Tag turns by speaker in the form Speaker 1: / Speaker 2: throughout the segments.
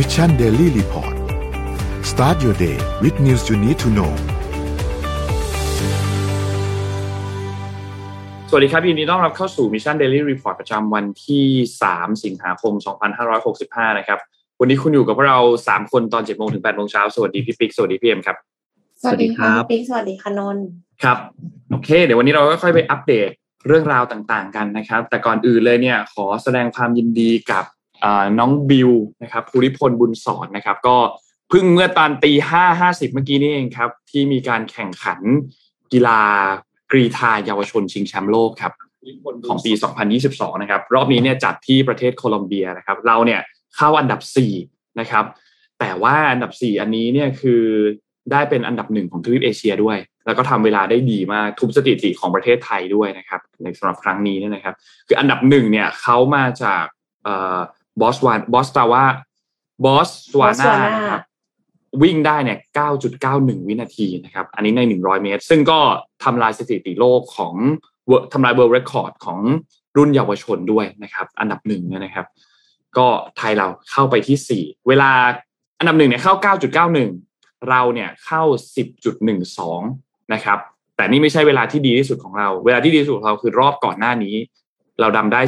Speaker 1: Mission Daily Report start your day with news you need to know
Speaker 2: สวัสดีครับยินดีต้อนรับเข้าสู่ Mission Daily Report ประจำวันที่ 3 สิงหาคม 2565 นะครับ วันนี้คุณอยู่กับพวกเรา 3 คนตอน 7 โมงถึง 8 โมงเช้า สวัสดีพี่ปิ๊ก สวัสดีพี่เอ็มครับ
Speaker 3: สวัสดีครับปิ๊ก สวัสดีค่ะนนท์
Speaker 2: ครับ โอเค เดี๋ยววันนี้เราก็ค่อยไปอัปเดตเรื่องราวต่างๆ กันนะครับ แต่ก่อนอื่นเลยเนี่ย ขอแสดงความยินดีกับ น้องบิวนะครับภูริพลบุญสอนนะครับ ก็เพิ่งเมื่อตอนตีห้าห้าสิบเมื่อกี้นี่เองครับ ที่มีการแข่งขันกีฬากรีธาเยาวชนชิงแชมป์โลกครับของปี 2022 นะครับ รอบนี้เนี่ยจัดที่ประเทศโคลอมเบียนะครับ เราเนี่ยเข้าอันดับ 4 นะครับ แต่ว่าอันดับ 4 อันนี้เนี่ยคือได้เป็นอันดับหนึ่งของทวีปเอเชียด้วย แล้วก็ทำเวลาได้ดีมากทุบสถิติของประเทศไทยด้วยนะครับ ในสำหรับครั้งนี้เนี่ยนะครับ คืออันดับหนึ่งเนี่ยเขามาจาก บอสวานบอสตาวาบอตสวานาครับวิ่งได้เนี่ย 9.91 วินาทีนะครับ อันนี้ใน 100 เมตร ซึ่งก็ทำลายสถิติโลกของทำลาย world record ของรุ่นเยาวชนด้วยนะครับ อันดับหนึ่งเนี่ยนะครับ ก็ไทยเราเข้าไปที่ 4 เวลาอันดับหนึ่งเนี่ยเข้า 9.91 เราเนี่ยเข้า 10.12 นะครับ แต่นี่ไม่ใช่เวลาที่ดีที่สุดของเรา เวลาที่ดีที่สุดของเราคือรอบก่อนหน้านี้ เราดำได้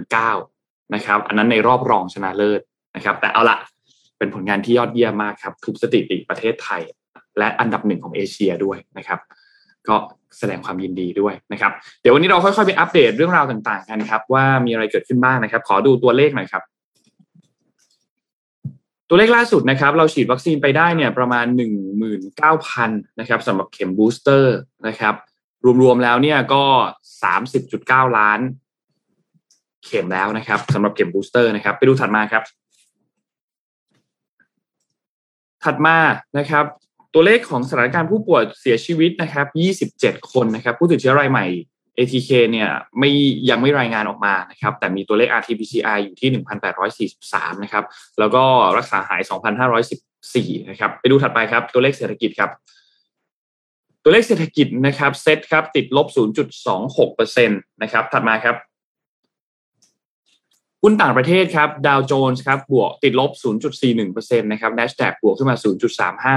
Speaker 2: 10.09 นะครับ อันนั้นในรอบรองชนะเลิศนะครับ แต่เอาละเป็นผลงานที่ยอดเยี่ยมมากครับทุบสถิติประเทศไทย และอันดับหนึ่งของเอเชียด้วยนะครับ ก็แสดงความยินดีด้วยนะครับ เดี๋ยววันนี้เราค่อยๆไปอัปเดตเรื่องราวต่างๆ กันครับ ว่ามีอะไรเกิดขึ้นบ้างนะครับ ขอดูตัวเลขหน่อยครับตัวเลขล่าสุดนะครับเราฉีดวัคซีนไปได้เนี่ยประมาณ 19,000นะครับสำหรับเข็มบูสเตอร์นะครับรวมๆแล้วเนี่ยก็ 30.9 ล้าน เข็มแล้วนะครับสำหรับเข็มบูสเตอร์นะครับ ไปดูถัดมาครับ ถัดมานะครับ ตัวเลขของสถานการณ์ผู้ป่วยเสียชีวิตนะครับ 27 คนนะครับ ผู้ติดเชื้อรายใหม่ ATK เนี่ยไม่ยังไม่รายงานออกมานะครับ แต่มีตัวเลข RT-PCR อยู่ที่ 1,843 นะครับ แล้วก็รักษาหาย 2,514 นะครับ ไปดูถัดไปครับ ตัวเลขเศรษฐกิจครับตัวเลขเศรษฐกิจนะครับเซตครับติดลบ 0.26%นะครับถัดมาครับ หุ้นต่างประเทศครับดาวโจนส์ครับบวกติดลบ 0.41%นะครับ NASDAQ บวกขึ้นมา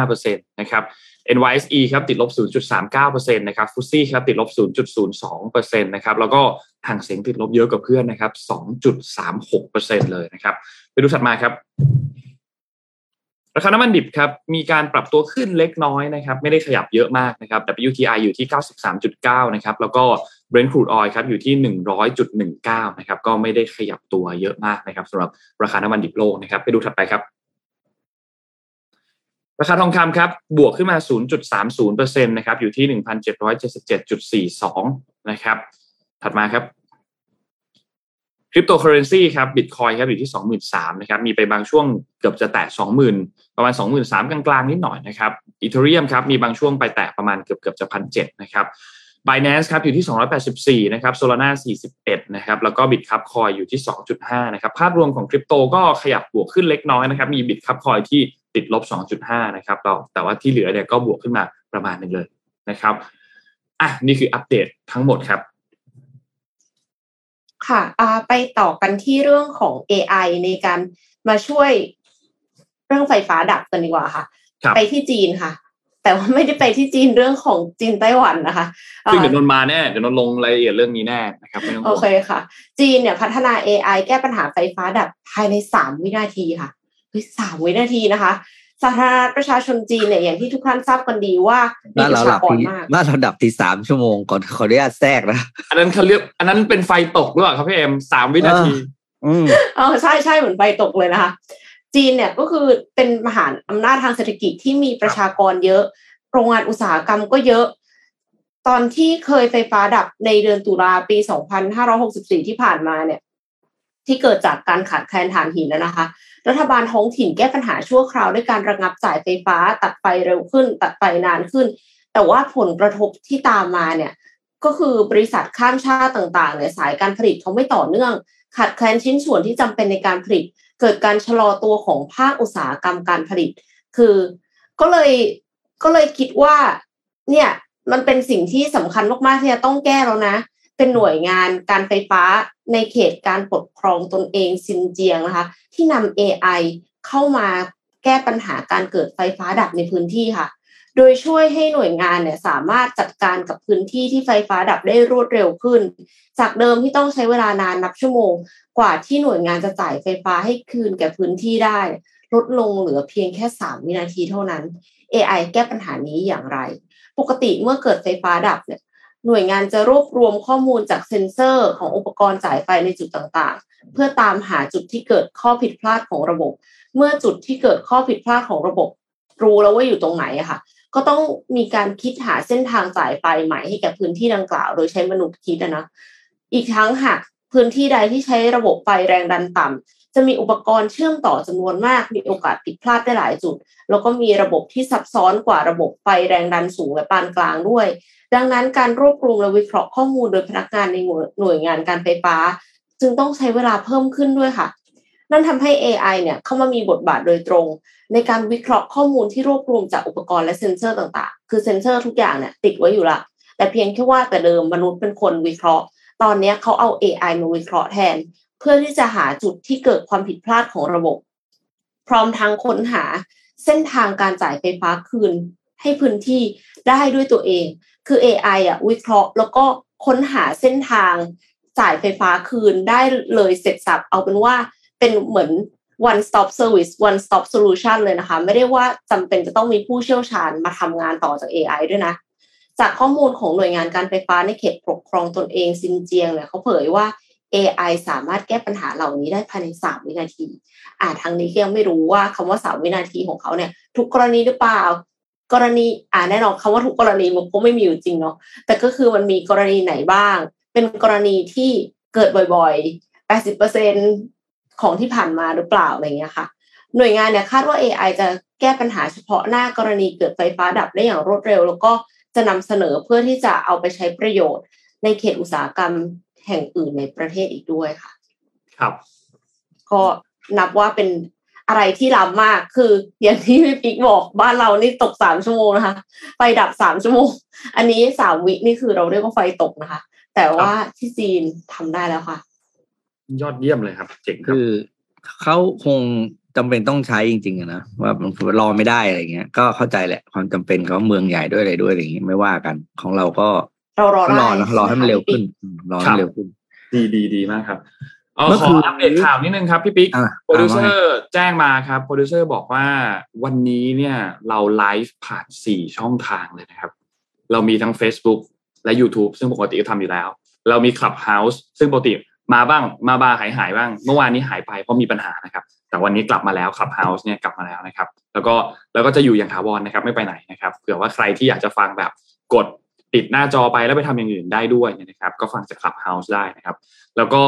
Speaker 2: 0.35%นะครับ NYSE ครับติดลบ 0.39%นะครับฟุตซี่ครับติดลบ 0.02%นะครับแล้วก็ห่างเสียงติดลบเยอะกว่าเพื่อนนะครับ 2.36%เลยนะครับ ไปดูถัดมาครับ ราคาน้ำมันดิบครับมีการปรับตัวขึ้นเล็กน้อยนะครับไม่ได้ขยับเยอะมากนะครับ WTI อยู่ที่ 93.9 นะครับแล้วก็ Brent crude oil ครับอยู่ที่ 100.19 นะครับก็ไม่ได้ขยับตัวเยอะมากนะครับสำหรับราคาน้ำมันดิบโลกนะครับไปดูถัดไปครับ ราคาทองคำครับบวกขึ้นมา 0.30%นะครับอยู่ที่ 1,777.42 นะครับถัดมาครับ คริปโตเคอเรนซีครับบิตคอยครับอยู่ที่ 23,000นะครับมีไปบางช่วงเกือบจะแตะ20,000 ประมาณ 23,000 กลางๆ นิดหน่อยนะครับอีเทเรียมครับมีบางช่วงไปแตะประมาณเกือบเกือบจะพันเนะครับ Binance ครับอยู่ที่ 284 นะครับ Solana 41 นะครับ แล้วก็ Bit ครับคอยอยู่ที่ 2.5 นะครับ ภาพรวมของคริปโตก็ขยับบวกขึ้นเล็กน้อยนะครับ มี Bit ครับคอยที่ติดลบ 2.5 นะครับเราแต่ว่าที่เหลือเนี่ยก็บวกขึ้นมาประมาณหนึ่งเลยนะครับ อะ นี่คืออัปเดตทั้งหมดครับ
Speaker 3: ค่ะไปต่อกันที่เรื่องของ AI ในการมาช่วยเรื่องไฟฟ้าดับกันดีกว่าค่ะ ไปที่จีนค่ะ แต่ว่าไม่ได้ไปที่จีนเรื่องของจีนไต้หวันนะคะ
Speaker 2: ซึ่งเดี๋ยวนนมาแน่เดี๋ยวนนลงรายละเอียดเรื่องนี้แน่นะครับไม่ต้อง
Speaker 3: โอเคค่ะ จีนเนี่ยพัฒนา AI แก้ปัญหาไฟฟ้าดับภายในสามวินาทีค่ะเฮ้ยสามวินาทีนะคะ สาธารณประชาชนจีนเนี่ยอย่างที่ทุกท่านทราบกันดีว่า
Speaker 4: มีประชากรมากมาเราดับที่สามชั่วโมงก่อนขออนุญาตแทรกนะ
Speaker 2: อันนั้นเขาเรียกอันนั้นเป็นไฟตกหรือเปล่าครับพี่เอ็มสามวินาที
Speaker 3: อืมอ๋อใช่ใช่เหมือนไฟตกเลยนะคะ จีนเนี่ยก็คือเป็นมหาอำนาจทางเศรษฐกิจที่มีประชากรเยอะ โรงงานอุตสาหกรรมก็เยอะ ตอนที่เคยไฟฟ้าดับในเดือนตุลาปี 2564 ที่ผ่านมาเนี่ย ที่เกิดจากการขาดแคลนถ่านหินนะคะ รัฐบาลท้องถิ่นแก้ปัญหาชั่วคราวด้วยการระงับจ่ายไฟฟ้า ตัดไฟเร็วขึ้น ตัดไฟนานขึ้น แต่ว่าผลกระทบที่ตามมาเนี่ยก็คือบริษัทข้ามชาติต่างๆเนี่ยสายการผลิตเขาไม่ต่อเนื่อง ขาดแคลนชิ้นส่วนที่จำเป็นในการผลิต เกิดการชะลอตัวของภาคอุตสาหกรรมการผลิต คือก็เลยก็เลยคิดว่าเนี่ยมันเป็นสิ่งที่สำคัญมากๆที่จะต้องแก้แล้วนะ เป็นหน่วยงานการไฟฟ้าในเขตการปกครองตนเองซินเจียงนะคะ ที่นำ AI เข้ามาแก้ปัญหาการเกิดไฟฟ้าดับในพื้นที่ค่ะ โดยช่วยให้หน่วยงานเนี่ยสามารถจัดการกับพื้นที่ที่ไฟฟ้าดับได้รวดเร็วขึ้น จากเดิมที่ต้องใช้เวลานานนับชั่วโมง กว่าที่หน่วยงานจะจ่ายไฟฟ้าให้คืนแก่พื้นที่ได้ ลดลงเหลือเพียงแค่ 3 วินาทีเท่านั้น AI แก้ปัญหานี้อย่างไร ปกติเมื่อเกิดไฟฟ้าดับเนี่ย หน่วยงานจะรวบรวมข้อมูลจากเซ็นเซอร์ของอุปกรณ์จ่ายไฟในจุดต่างๆ เพื่อตามหาจุดที่เกิดข้อผิดพลาดของระบบ เมื่อจุดที่เกิดข้อผิดพลาดของระบบ รู้แล้วว่าอยู่ตรงไหนค่ะ ก็ต้องมีการคิดหาเส้นทางจ่ายไฟใหม่ให้แก่พื้นที่ดังกล่าว โดยใช้มนุษย์คิดนะ อีกทั้งหาก พื้นที่ใดที่ใช้ระบบไฟแรงดันต่ำจะมีอุปกรณ์เชื่อมต่อจำนวนมาก มีโอกาสผิดพลาดได้หลายจุด แล้วก็มีระบบที่ซับซ้อนกว่าระบบไฟแรงดันสูงและปานกลางด้วย ดังนั้นการรวบรวมและวิเคราะห์ข้อมูลโดยพนักงานในหน่วยงานการไฟฟ้า จึงต้องใช้เวลาเพิ่มขึ้นด้วยค่ะนั่นทำให้ AI เนี่ยเข้ามามีบทบาทโดยตรง ในการวิเคราะห์ข้อมูลที่รวบรวมจากอุปกรณ์และเซ็นเซอร์ต่างๆ คือเซ็นเซอร์ทุกอย่างเนี่ยติดไว้อยู่ละ แต่เพียงแค่ว่าแต่เดิมมนุษย์เป็นคนวิเคราะห์ ตอนนี้เขาเอา AI มาวิเคราะห์แทน เพื่อที่จะหาจุดที่เกิดความผิดพลาดของระบบ พร้อมทั้งค้นหาเส้นทางการจ่ายไฟฟ้าคืน ให้พื้นที่ได้ด้วยตัวเอง คือ AI อะวิเคราะห์ แล้วก็ค้นหาเส้นทางจ่ายไฟฟ้าคืนได้เลยเสร็จสับเอาเป็นว่าเป็นเหมือน one stop service one stop solution เลยนะคะ ไม่ได้ว่าจำเป็นจะต้องมีผู้เชี่ยวชาญมาทำงานต่อจาก AI ด้วยนะ จากข้อมูลของหน่วยงานการไฟฟ้าในเขตปกครองตนเองซินเจียงเนี่ยเขาเผยว่า AI สามารถแก้ปัญหาเหล่านี้ได้ภายใน 3 วินาที อ่าทางนี้ก็ยังไม่รู้ว่าคำว่า 3 วินาทีของเขาเนี่ย ทุกกรณีหรือเปล่า กรณีอ่าแน่นอนคำว่าทุกกรณีมันก็ไม่มีอยู่จริงเนาะแต่ก็คือมันมีกรณีไหนบ้าง เป็นกรณีที่เกิดบ่อยๆ 80%ของที่ผ่านมาหรือเปล่าอะไรเงี้ยค่ะ หน่วยงานเนี่ยคาดว่า AI จะแก้ปัญหาเฉพาะหน้ากรณีเกิดไฟฟ้าดับได้อย่างรวดเร็ว แล้วก็ จะนำเสนอเพื่อที่จะเอาไปใช้ประโยชน์ ในเขตอุตสาหกรรมแห่งอื่นในประเทศอีกด้วยค่ะ
Speaker 2: ครับ
Speaker 3: ก็นับว่าเป็นอะไรที่ล้ำมาก คืออย่างที่พี่ปิ๊กบอกบ้านเรานี่ตกสามชั่วโมงนะคะ ไฟดับสามชั่วโมง อันนี้สามวินี่คือเราเรียกว่าไฟตกนะคะ แต่ว่าที่จีนทำได้แล้วค่ะ
Speaker 2: ยอดเยี่ยมเลยครับ เจ๋งครับ
Speaker 4: คือเขาคง จำเป็นต้องใช้จริงๆอะนะว่ามันรอไม่ได้อะไรเงี้ย ก็เข้าใจแหละ ความจำเป็นเขาเมืองใหญ่ด้วยอะไรด้วยอะไรอย่างเงี้ยไม่ว่ากันของเราก็
Speaker 3: เรารอได้
Speaker 4: รอนะรอให้มันเร็วขึ้นอืมรอให้มันเร็วขึ้น
Speaker 2: ดีดีดีมากครับเออ
Speaker 4: เมื่อ
Speaker 2: ข
Speaker 4: คื
Speaker 2: อนอัปเดตข่าวนิดนึงครับพี่ปิ๊ก
Speaker 4: อะ
Speaker 2: โปรดิวเซอ
Speaker 4: เอาว่าไง
Speaker 2: ร์แจ้งมาครับโปรดิวเซอร์บอกว่าวันนี้เนี่ยเราไลฟ์ผ่านสี่ช่องทางเลยนะครับ เรามีทั้ง Facebook และ YouTube ซึ่งปกติก็ทำอยู่แล้ว เรามี Clubhouse ซึ่งปกติ มาบ้างมาบาหายหายบ้าง เมื่อวานนี้หายไปเพราะมีปัญหานะครับ แต่วันนี้กลับมาแล้ว Clubhouse เนี่ยกลับมาแล้วนะครับ แล้วก็แล้วก็จะอยู่อย่างถาวรนะครับไม่ไปไหนนะครับเผื่อว่าใครที่อยากจะฟังแบบกดติดหน้าจอไปแล้วไปทำอย่างอื่นได้ด้วยนะครับ ก็ฟังจาก Clubhouse ได้นะครับ แล้วก็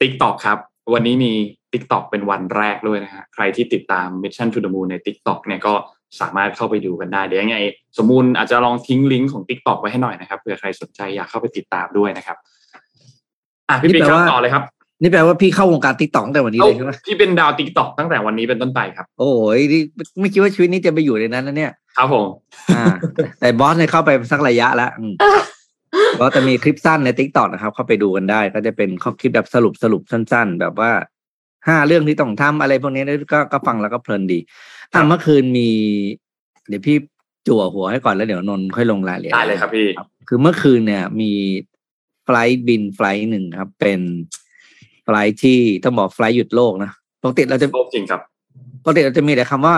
Speaker 2: TikTok ครับ วันนี้มี TikTok เป็นวันแรกด้วยนะฮะใครที่ติดตาม Mission to the Moon ใน TikTok เนี่ยก็สามารถเข้าไปดูกันได้ เดี๋ยวยังไง สมมูลอาจจะลองทิ้งลิงก์ของ TikTok ไว้ให้หน่อยนะครับเผื่อใครสนใจอยากเข้าไปติดตามด้วยนะครับ อะพี่ปิ๊ก
Speaker 4: นี่แปล
Speaker 2: ครับ
Speaker 4: ว่า
Speaker 2: ต่อเลยครับ
Speaker 4: นี่แปลว่าพี่เข้าวงการติ๊กต็อกตั้งแต่วันนี้
Speaker 2: เอ้า
Speaker 4: เลยใช่ไหม
Speaker 2: พี่เป็นดาว TikTok ตั้งแต่วันนี้เป็นต้นไปครับ
Speaker 4: โอ้ยนี่ไม่คิดว่าชีวิตนี้จะไปอยู่ในนั้นนะเนี่ย
Speaker 2: ครับผม
Speaker 4: อ่า แต่บอสเนี่ยเข้าไปสักระยะแล้วอืมบอสจะมีคลิปสั้นในติ๊กต็อกนะครับ เข้าไปดูกันได้ ก็จะเป็นข้อคลิปแบบสรุปสรุปสั้น ๆ แบบว่าห้าเรื่องที่ต้องทำอะไรพวกนี้ก็ก็ฟังแล้วก็เพลินดีอะเมื่อคืนมี เดี๋ยวพี่จั่วหัวให้ก่อนแล้วเดี๋ยวนนท์ค่อยลงรายละเอียด
Speaker 2: ได้เลยครับพี่
Speaker 4: คือเมื่อคืนเนี่ย มี flight บิน flight หนึ่งครับ เป็น flight ที่ต้องบอก flight หยุดโลกนะปกติเราจะ
Speaker 2: โลกจริงครับ
Speaker 4: ปกติเราจะมีแต่คำว่า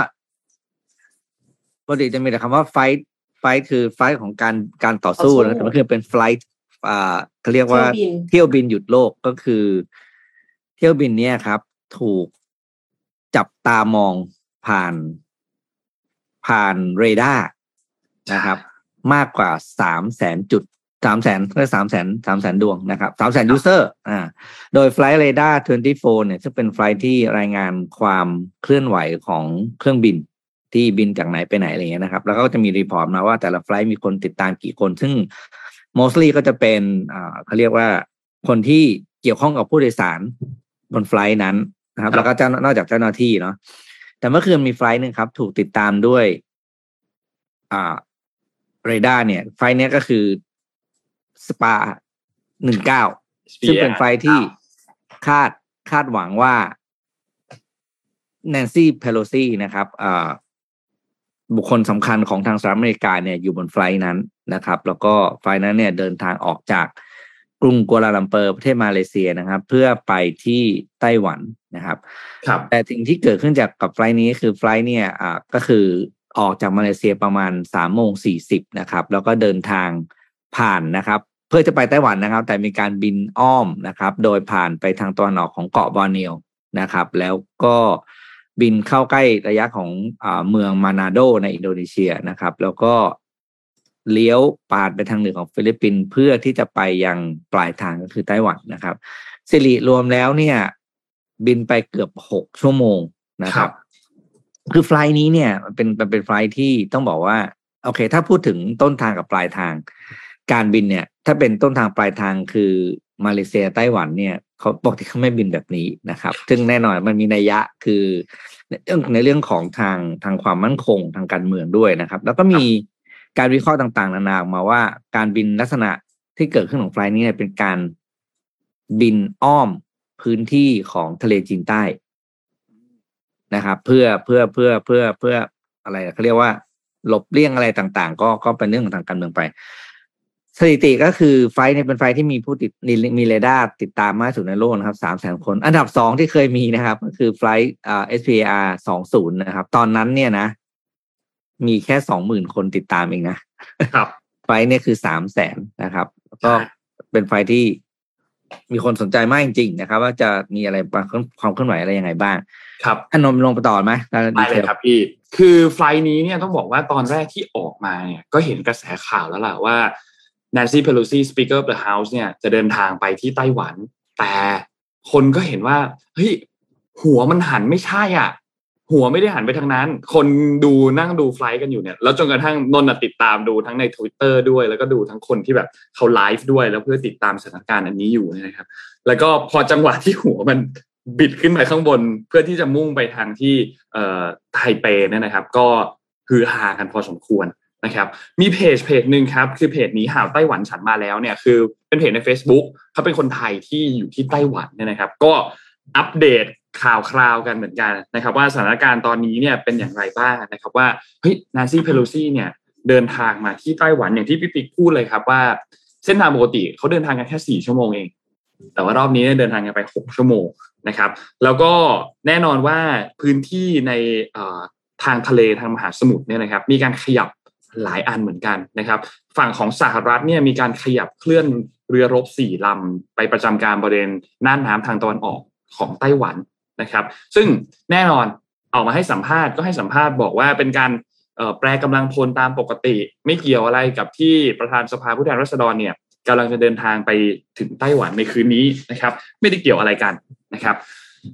Speaker 4: ปกติจะมีแต่คำว่า fight fight คือ fight ของการการต่อสู้
Speaker 3: ต่อสู้
Speaker 4: นะแต่มันคือเป็น flight อ่าเขาเรียกว่า
Speaker 3: เที่ยวบิน
Speaker 4: เที่ยวบินหยุดโลกก็คือ เที่ยวบินเนี่ยครับ ถูกจับตามองผ่าน ผ่านเรดาร์นะครับ มากกว่าสามแสนจุด สามแสนก็สามแสนสามแสนดวงนะครับสามแสน user อ่าโดย Flight Radar 24 เนี่ยซึ่งเป็น flight ที่รายงานความเคลื่อนไหวของเครื่องบินที่บินจากไหนไปไหนอะไรเงี้ยนะครับ แล้วก็จะมี report มาว่าแต่ละ flight มีคนติดตามกี่คน ซึ่ง mostly ก็จะเป็นอ่าเขาเรียกว่าคนที่เกี่ยวข้องกับผู้โดยสารบน flight นั้นนะครับ
Speaker 2: ครับ
Speaker 4: แล้วก็เจ้านอกจากเจ้าหน้าที่เนาะแต่เมื่อคืนมี flight หนึ่งครับ ถูกติดตามด้วย อ่าเรดาร์เนี่ย flight เนี้ยก็คือ SPAR หนึ่งเก้าซึ่งเป็น flight ที่คาดคาดหวังว่า Nancy Pelosi นะครับบุคคลสำคัญของทางสหรัฐอเมริกาเนี่ยอยู่บน flight นั้นนะครับ แล้วก็ flight นั้นเนี่ยเดินทางออกจากกรุงกัวลาลัมเปอร์ประเทศมาเลเซียนะครับ เพื่อไปที่ไต้หวันนะครับ
Speaker 2: ครับ
Speaker 4: แต่สิ่งที่เกิดขึ้นจากกับ flight นี้คือ flight เนี่ยอ่าก็คือออกจากมาเลเซียประมาณสามโมงสี่สิบนะครับ แล้วก็เดินทางผ่านนะครับเพื่อจะไปไต้หวันนะครับ แต่มีการบินอ้อมนะครับ โดยผ่านไปทางตะวันออกของเกาะบอร์เนียวนะครับ แล้วก็บินเข้าใกล้ระยะของอเมืองมานาโดในอินโดนีเซียนะครับ แล้วก็เลี้ยวปาดไปทางเหนือของฟิลิปปินส์เพื่อที่จะไปยังปลายทางก็คือไต้หวันนะครับ สิริรวมแล้วเนี่ย บินไปเกือบหกชั่วโมงนะครับ คือไฟล์นี้เนี่ยมันเป็นมันเป็นไฟล์ที่ต้องบอกว่า โอเค ถ้าพูดถึงต้นทางกับปลายทาง การบินเนี่ย ถ้าเป็นต้นทางปลายทางคือมาเลเซียไต้หวันเนี่ยเขาบอกที่เขาไม่บินแบบนี้นะครับ ซึ่งแน่นอนมันมีนัยยะคือเรื่องในเรื่องของทางทางความมั่นคงทางการเมืองด้วยนะครับ แล้วก็มีการวิเคราะห์ต่างๆ นานาออกมาว่าการบินลักษณะที่เกิดขึ้นของ flight นี้เป็นการบินอ้อมพื้นที่ของทะเลจีนใต้นะครับ เพื่อเพื่อเพื่อเพื่อเพื่ออะไรเขาเรียกว่า หลบเลี่ยงอะไรต่าง ๆ ก็ก็เป็นเรื่องของทางการเมืองไป สถิติก็คือไฟเนี่ยเป็นไฟที่มีผู้ติดมีเรดาร์ติดตามมากสุดในโลกนะครับสามแสนคน อันดับสองที่เคยมีนะครับ ก็คือไฟล์อ่า SPR สองศูนย์นะครับ ตอนนั้นเนี่ยนะ มีแค่สองหมื่นคนติดตามเองนะครับ ไฟเนี่ยคือสามแสนนะครับ ก็เป็นไฟที่มีคนสนใจมากจริงๆนะครับ ว่าจะมีอะไรความเคลื่อนไหวอะไรยังไงบ้าง
Speaker 2: ครับ
Speaker 4: อันนมลงไปต่อไหม
Speaker 2: ได้เลยครับพี่ คือไฟล์นี้เนี่ยต้องบอกว่าตอนแรกที่ออกมาเนี่ย ก็เห็นกระแสข่าวแล้วล่ะว่า Nancy Pelosi Speaker of the House เนี่ยจะเดินทางไปที่ไต้หวัน แต่คนก็เห็นว่าเฮ้ยหัวมันหันไม่ใช่อะ หัวไม่ได้หันไปทางนั้น คนดูนั่งดูไฟล์กันอยู่เนี่ย แล้วจนกระทั่งนนติดตามดูทั้งใน Twitter ด้วย แล้วก็ดูทั้งคนที่แบบเขาไลฟ์ด้วยแล้วเพื่อติดตามสถานการณ์อันนี้อยู่นะครับ แล้วก็พอจังหวะที่หัวมันบิดขึ้นไปข้างบนเพื่อที่จะมุ่งไปทางที่เอ่อไทเปเนี่ยนะครับ ก็ฮือฮากันพอสมควร นะครับมีเพจเพจหนึ่งครับคือเพจนี้ห่าวไต้หวันฉันมาแล้วเนี่ยคือเป็นเพจใน Facebook เขาเป็นคนไทยที่อยู่ที่ไต้หวันเนี่ยนะครับ ก็อัปเดตข่าวคราวกันเหมือนกันนะครับ ว่าสถานการณ์ตอนนี้เนี่ยเป็นอย่างไรบ้างนะครับว่าเฮ้ยนาซี่เพโลซี่เนี่ยเดินทางมาที่ไต้หวันอย่างที่พี่ปิ๊กพูดเลยครับว่าเส้นทางปกติเขาเดินทางกันแค่สี่ชั่วโมงเอง แต่ว่ารอบนี้เดินทางกันไปหกชั่วโมงนะครับ แล้วก็แน่นอนว่าพื้นที่ในทางทะเลทางมหาสมุทรเนี่ยนะครับ มีการขยับ หลายอันเหมือนกันนะครับ ฝั่งของสหรัฐเนี่ยมีการขยับเคลื่อนเรือรบสี่ลำไปประจำการบริเวณน่านน้ำทางตะวันออกของไต้หวันนะครับ ซึ่งแน่นอนออกมาให้สัมภาษณ์ก็ให้สัมภาษณ์บอกว่าเป็นการแปลกำลังพลตามปกติ ไม่เกี่ยวอะไรกับที่ประธานสภาผู้แทนราษฎรเนี่ยกำลังจะเดินทางไปถึงไต้หวันในคืนนี้นะครับ ไม่ได้เกี่ยวอะไรกันนะครับ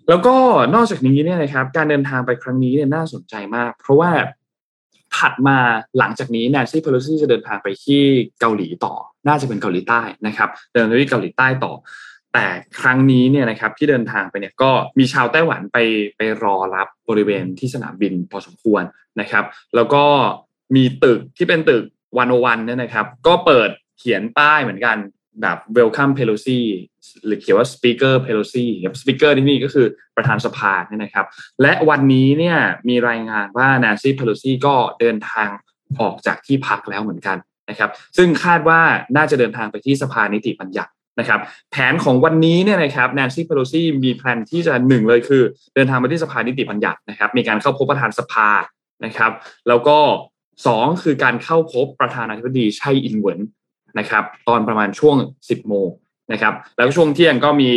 Speaker 2: แล้วก็นอกจากนี้เนี่ยนะครับ การเดินทางไปครั้งนี้เนี่ยน่าสนใจมาก เพราะว่า ถัดมาหลังจากนี้แนนซี่เพโลซี่จะเดินทางไปที่เกาหลีต่อ น่าจะเป็นเกาหลีใต้นะครับ เดินไปที่เกาหลีใต้ต่อ แต่ครั้งนี้เนี่ยนะครับที่เดินทางไปเนี่ยก็มีชาวไต้หวันไปไปรอรับบริเวณที่สนามบินพอสมควรนะครับ แล้วก็มีตึกที่เป็นตึกวันโอวันเนี่ยนะครับ ก็เปิดเขียนป้ายเหมือนกัน แบบ welcome Pelosi หรือเขียนว่า speaker Pelosi ครับ speaker ที่นี่ก็คือประธานสภาเนี่ยนะครับ และวันนี้เนี่ยมีรายงานว่า Nancy Pelosi ก็เดินทางออกจากที่พักแล้วเหมือนกันนะครับซึ่งคาดว่าน่าจะเดินทางไปที่สภานิติบัญญัตินะครับแผนของวันนี้เนี่ยนะครับ Nancy Pelosi มีแผนที่จะหนึ่งเลยคือ เดินทางไปที่สภานิติบัญญัตินะครับ มีการเข้าพบประธานสภานะครับ แล้วก็สองคือการเข้าพบประธานาธิบดีไช่อินเหวิน นะครับตอนประมาณช่วง 10 โมงนะครับแล้วช่วงเที่ยงก็มี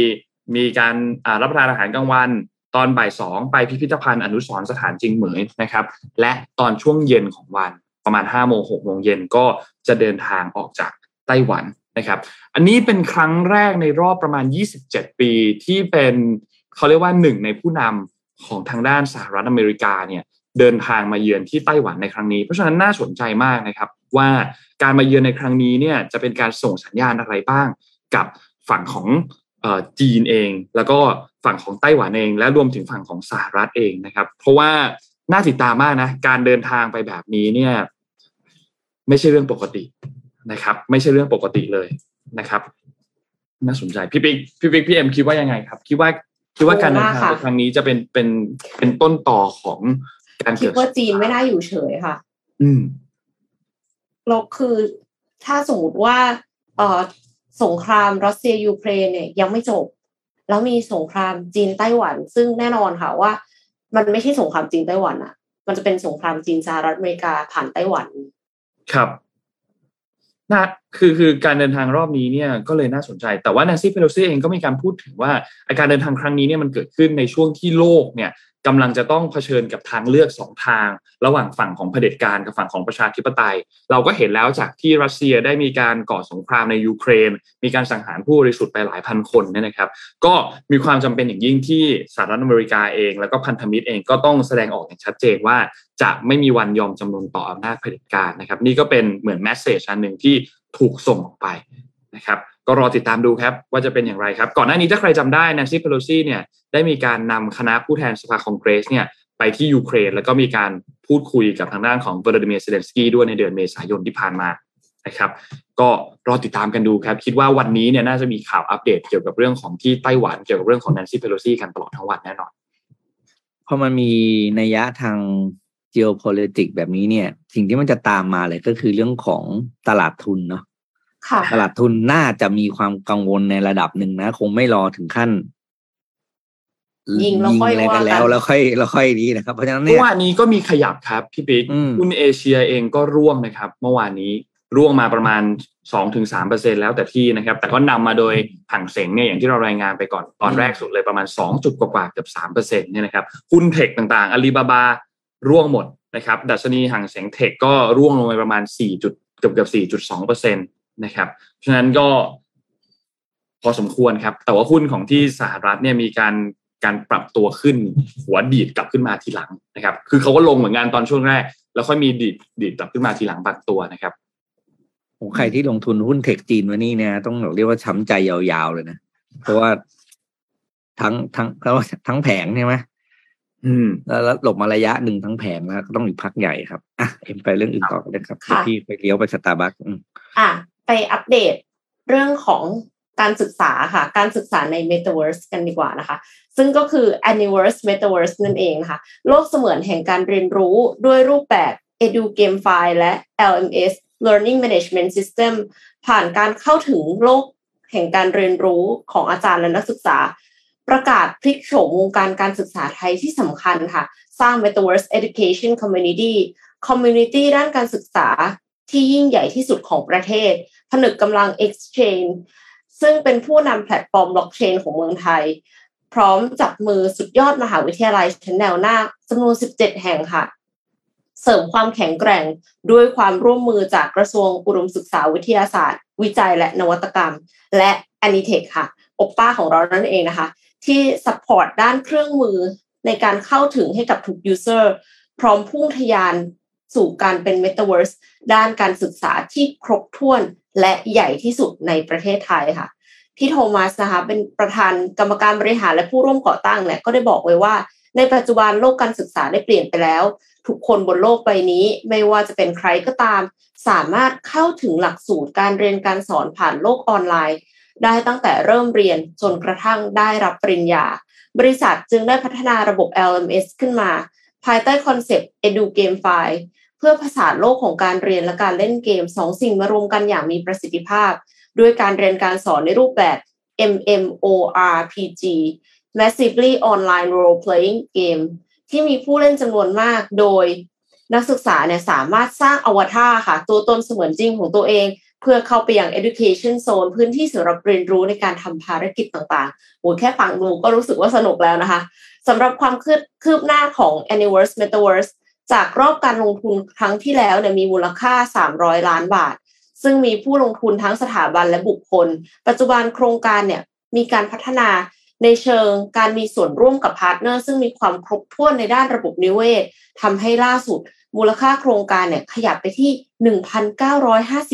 Speaker 2: มีการรับประทานอาหารกลางวัน ตอนบ่ายสองไปพิพิธภัณฑ์อนุสรสถานจริงเหมยนะครับ และตอนช่วงเย็นของวันประมาณ5โมง6โมงเย็นก็จะเดินทางออกจากไต้หวันนะครับ อันนี้เป็นครั้งแรกในรอบประมาณ 27 ปีที่เป็นเขาเรียกว่าหนึ่งในผู้นำของทางด้านสหรัฐอเมริกาเนี่ยเดินทางมาเยือนที่ไต้หวันในครั้งนี้ เพราะฉะนั้นน่าสนใจมากนะครับ ว่าการมาเยือนในครั้งนี้เนี่ยจะเป็นการส่งสัญญาณอะไรบ้าง กับฝั่งของจีนเอง แล้วก็ฝั่งของไต้หวันเอง และรวมถึงฝั่งของสหรัฐเองนะครับ เพราะว่าน่าติดตามมากนะการเดินทางไปแบบนี้เนี่ย ไม่ใช่เรื่องปกตินะครับ ไม่ใช่เรื่องปกติเลยนะครับน่าสนใจพี่ปิ๊กพี่ปิ๊กพี่เอ็มคิดว่ายังไงครับ คิดว่าคิดว่าการเดินทาง
Speaker 3: โอ้มากค่ะ
Speaker 2: ในครั้งนี้จะเป็นเป็นเป็นต้นต่อของการ
Speaker 3: คิด
Speaker 2: เกิด
Speaker 3: ว่าจีนไม่น่าอยู่เฉยค่ะ
Speaker 2: อืม
Speaker 3: เราคือถ้าสมมติว่าเออสงครามรัสเซียยูเครนเนี่ยยังไม่จบ แล้วมีสงครามจีนไต้หวัน ซึ่งแน่นอนค่ะว่า มันไม่ใช่สงครามจีนไต้หวันอะมันจะเป็นสงครามจีนสหรัฐอเมริกาผ่านไต้หวัน
Speaker 2: ครับนะคือคือการเดินทางรอบนี้เนี่ยก็เลยน่าสนใจ แต่ว่า Nancy Pelosi เองก็มีการพูดถึงว่าอาการเดินทางครั้งนี้เนี่ยมันเกิดขึ้นในช่วงที่โลกเนี่ย กำลังจะต้องเผชิญกับทางเลือกสองทาง ระหว่างฝั่งของเผด็จการกับฝั่งของประชาธิปไตย เราก็เห็นแล้วจากที่รัสเซียได้มีการก่อสงครามในยูเครน มีการสังหารผู้บริสุทธิ์ไปหลายพันคนเนี่ยนะครับ ก็มีความจำเป็นอย่างยิ่งที่สหรัฐอเมริกาเอง แล้วก็พันธมิตรเองก็ต้องแสดงออกอย่างชัดเจนว่าจะไม่มีวันยอมจำนนต่ออำนาจเผด็จการนะครับ นี่ก็เป็นเหมือน message อันหนึ่งที่ถูกส่งออกไปนะครับ ก็รอติดตามดูครับว่าจะเป็นอย่างไรครับ ก่อนหน้านี้ถ้าใครจำได้ Nancy Pelosi เนี่ยได้มีการนำคณะผู้แทนสภาคองเกรสเนี่ยไปที่ยูเครน แล้วก็มีการพูดคุยกับทางด้านของวลาดิเมียร์เซเลนสกี้ด้วยในเดือนเมษายนที่ผ่านมานะครับ ก็รอติดตามกันดูครับ คิดว่าวันนี้เนี่ยน่าจะมีข่าวอัปเดตเกี่ยวกับเรื่องของที่ไต้หวันเกี่ยวกับเรื่องของ Nancy Pelosi กันตลอดทั้งวันแน่นอน
Speaker 4: พอมันมีนัยยะทาง geopolitics แบบนี้เนี่ย สิ่งที่มันจะตามมาเลยก็คือเรื่องของตลาดทุนเนาะ ตลาดทุนน่าจะมีความกังวลในระดับหนึ่งนะ คงไม่รอถึงขั้น
Speaker 3: ยิงแล้วค่อย
Speaker 4: อะไรกัน
Speaker 3: ว่ากัน
Speaker 4: แล้ว แล้วค่อยแล้วค่อยนี้นะครับ เพราะฉะนั้น
Speaker 2: เมื่
Speaker 4: เนี่
Speaker 2: อยวานนี้ก็มีขยับครับพี่ปิ๊ก
Speaker 4: อืม
Speaker 2: หุ้นเอเชียเองก็ร่วงนะครับ เมื่อวานนี้ร่วงมาประมาณ 2-3%แล้วแต่ที่นะครับ แต่ก็นำมาโดยผังเสงเนี่ยอย่างที่เรารายงานไปก่อนตอนแรกสุดเลยประมาณ 2 จุดกว่าๆเกือบ3%เนี่ยนะครับหุ้นเทคต่างๆอาลีบาบาร่วงหมดนะครับ ดัชนีห่างเสงเทคก็ร่วงลงไปประมาณ 4 จุดเกือบเกือบ4.2%นะครับฉะนั้นก็พอสมควรครับ แต่ว่าหุ้นของที่สหรัฐเนี่ยมีการการปรับตัวขึ้นหัวดีดกลับขึ้นมาทีหลังนะครับ คือเขาก็ลงเหมือนกันตอนช่วงแรก แล้วค่อยมีดีดดีดกลับขึ้นมาทีหลังบางตัวนะครับ
Speaker 4: ผมใครที่ลงทุนหุ้น tech จีนวันนี้เนี่ยต้องเรียกว่าช้ำใจยาวๆเลยนะ เพราะว่าทั้งทั้งแล้วทั้งแผงใช่ไหม
Speaker 2: อืม
Speaker 4: แล้วแล้วหลบมาระยะหนึ่งทั้งแผงแล้วก็ต้องอีกพักใหญ่ครับอะเอ็มไปเรื่องอื่นต่อกันเลยครับ
Speaker 3: ค่ะ
Speaker 4: เดี๋ยวพี่ไปเลี้ยวไปสตาร์บัค
Speaker 3: อะ ไปอัปเดตเรื่องของการศึกษาค่ะ การศึกษาใน Metaverse กันดีกว่านะคะ ซึ่งก็คือ Aniverse Metaverse นั่นเองนะคะ โลกเสมือนแห่งการเรียนรู้ด้วยรูปแบบ Edu GameFi และ LMS Learning Management System ผ่านการเข้าถึงโลกแห่งการเรียนรู้ของอาจารย์และนักศึกษา ประกาศพลิกโฉมวงการการศึกษาไทยที่สำคัญค่ะ สร้าง Metaverse Education Community Community ด้านการศึกษาที่ยิ่งใหญ่ที่สุดของประเทศ ผนึกกำลัง Exchange ซึ่งเป็นผู้นำแพลตฟอร์มบล็อกเชนของเมืองไทย พร้อมจับมือสุดยอดมหาวิทยาลัยชั้นแนวหน้าจำนวน 17 แห่งค่ะ เสริมความแข็งแกร่งด้วยความร่วมมือจากกระทรวงอุดมศึกษาวิทยาศาสตร์ วิจัยและนวัตกรรม และ a n i t e c h ค่ะโอป้าของเรานั่นเองนะคะ ที่ support ด้านเครื่องมือในการเข้าถึงให้กับทุก user พร้อมพุ่งทะยานสู่การเป็น Metaverse ด้านการศึกษาที่ครบถ้วน และใหญ่ที่สุดในประเทศไทยค่ะ พี่โทมัสนะคะเป็นประธานกรรมการบริหารและผู้ร่วมก่อตั้งเนี่ยก็ได้บอกไว้ว่า ในปัจจุบันโลกการศึกษาได้เปลี่ยนไปแล้ว ทุกคนบนโลกใบนี้ ไม่ว่าจะเป็นใครก็ตาม สามารถเข้าถึงหลักสูตรการเรียนการสอนผ่านโลกออนไลน์ ได้ตั้งแต่เริ่มเรียนจนกระทั่งได้รับปริญญา บริษัทจึงได้พัฒนาระบบ LMS ขึ้นมา ภายใต้คอนเซปต์ Edu GameFi เพื่อผสานโลกของการเรียนและการเล่นเกมสองสิ่งมารวมกันอย่างมีประสิทธิภาพ ด้วยการเรียนการสอนในรูปแบบ MMORPG Massively Online Role Playing Game ที่มีผู้เล่นจำนวนมากโดยนักศึกษาเนี่ยสามารถสร้างอวตารค่ะ ตัวตนเสมือนจริงของตัวเอง เพื่อเข้าไปยัง education zone พื้นที่สำหรับเรียนรู้ในการทำภารกิจต่างๆโอ้แค่ฟังดูก็รู้สึกว่าสนุกแล้วนะคะสำหรับความคืบคืบหน้าของ Anyverse Metaverse จากรอบการลงทุนครั้งที่แล้วเนี่ยมีมูลค่า 300 ล้านบาท ซึ่งมีผู้ลงทุนทั้งสถาบันและบุคคล ปัจจุบันโครงการเนี่ยมีการพัฒนาในเชิงการมีส่วนร่วมกับ partner ซึ่งมีความครบถ้วนในด้านระบบนิเวศทำให้ล่าสุด มูลค่าโครงการเนี่ยขยับไปที่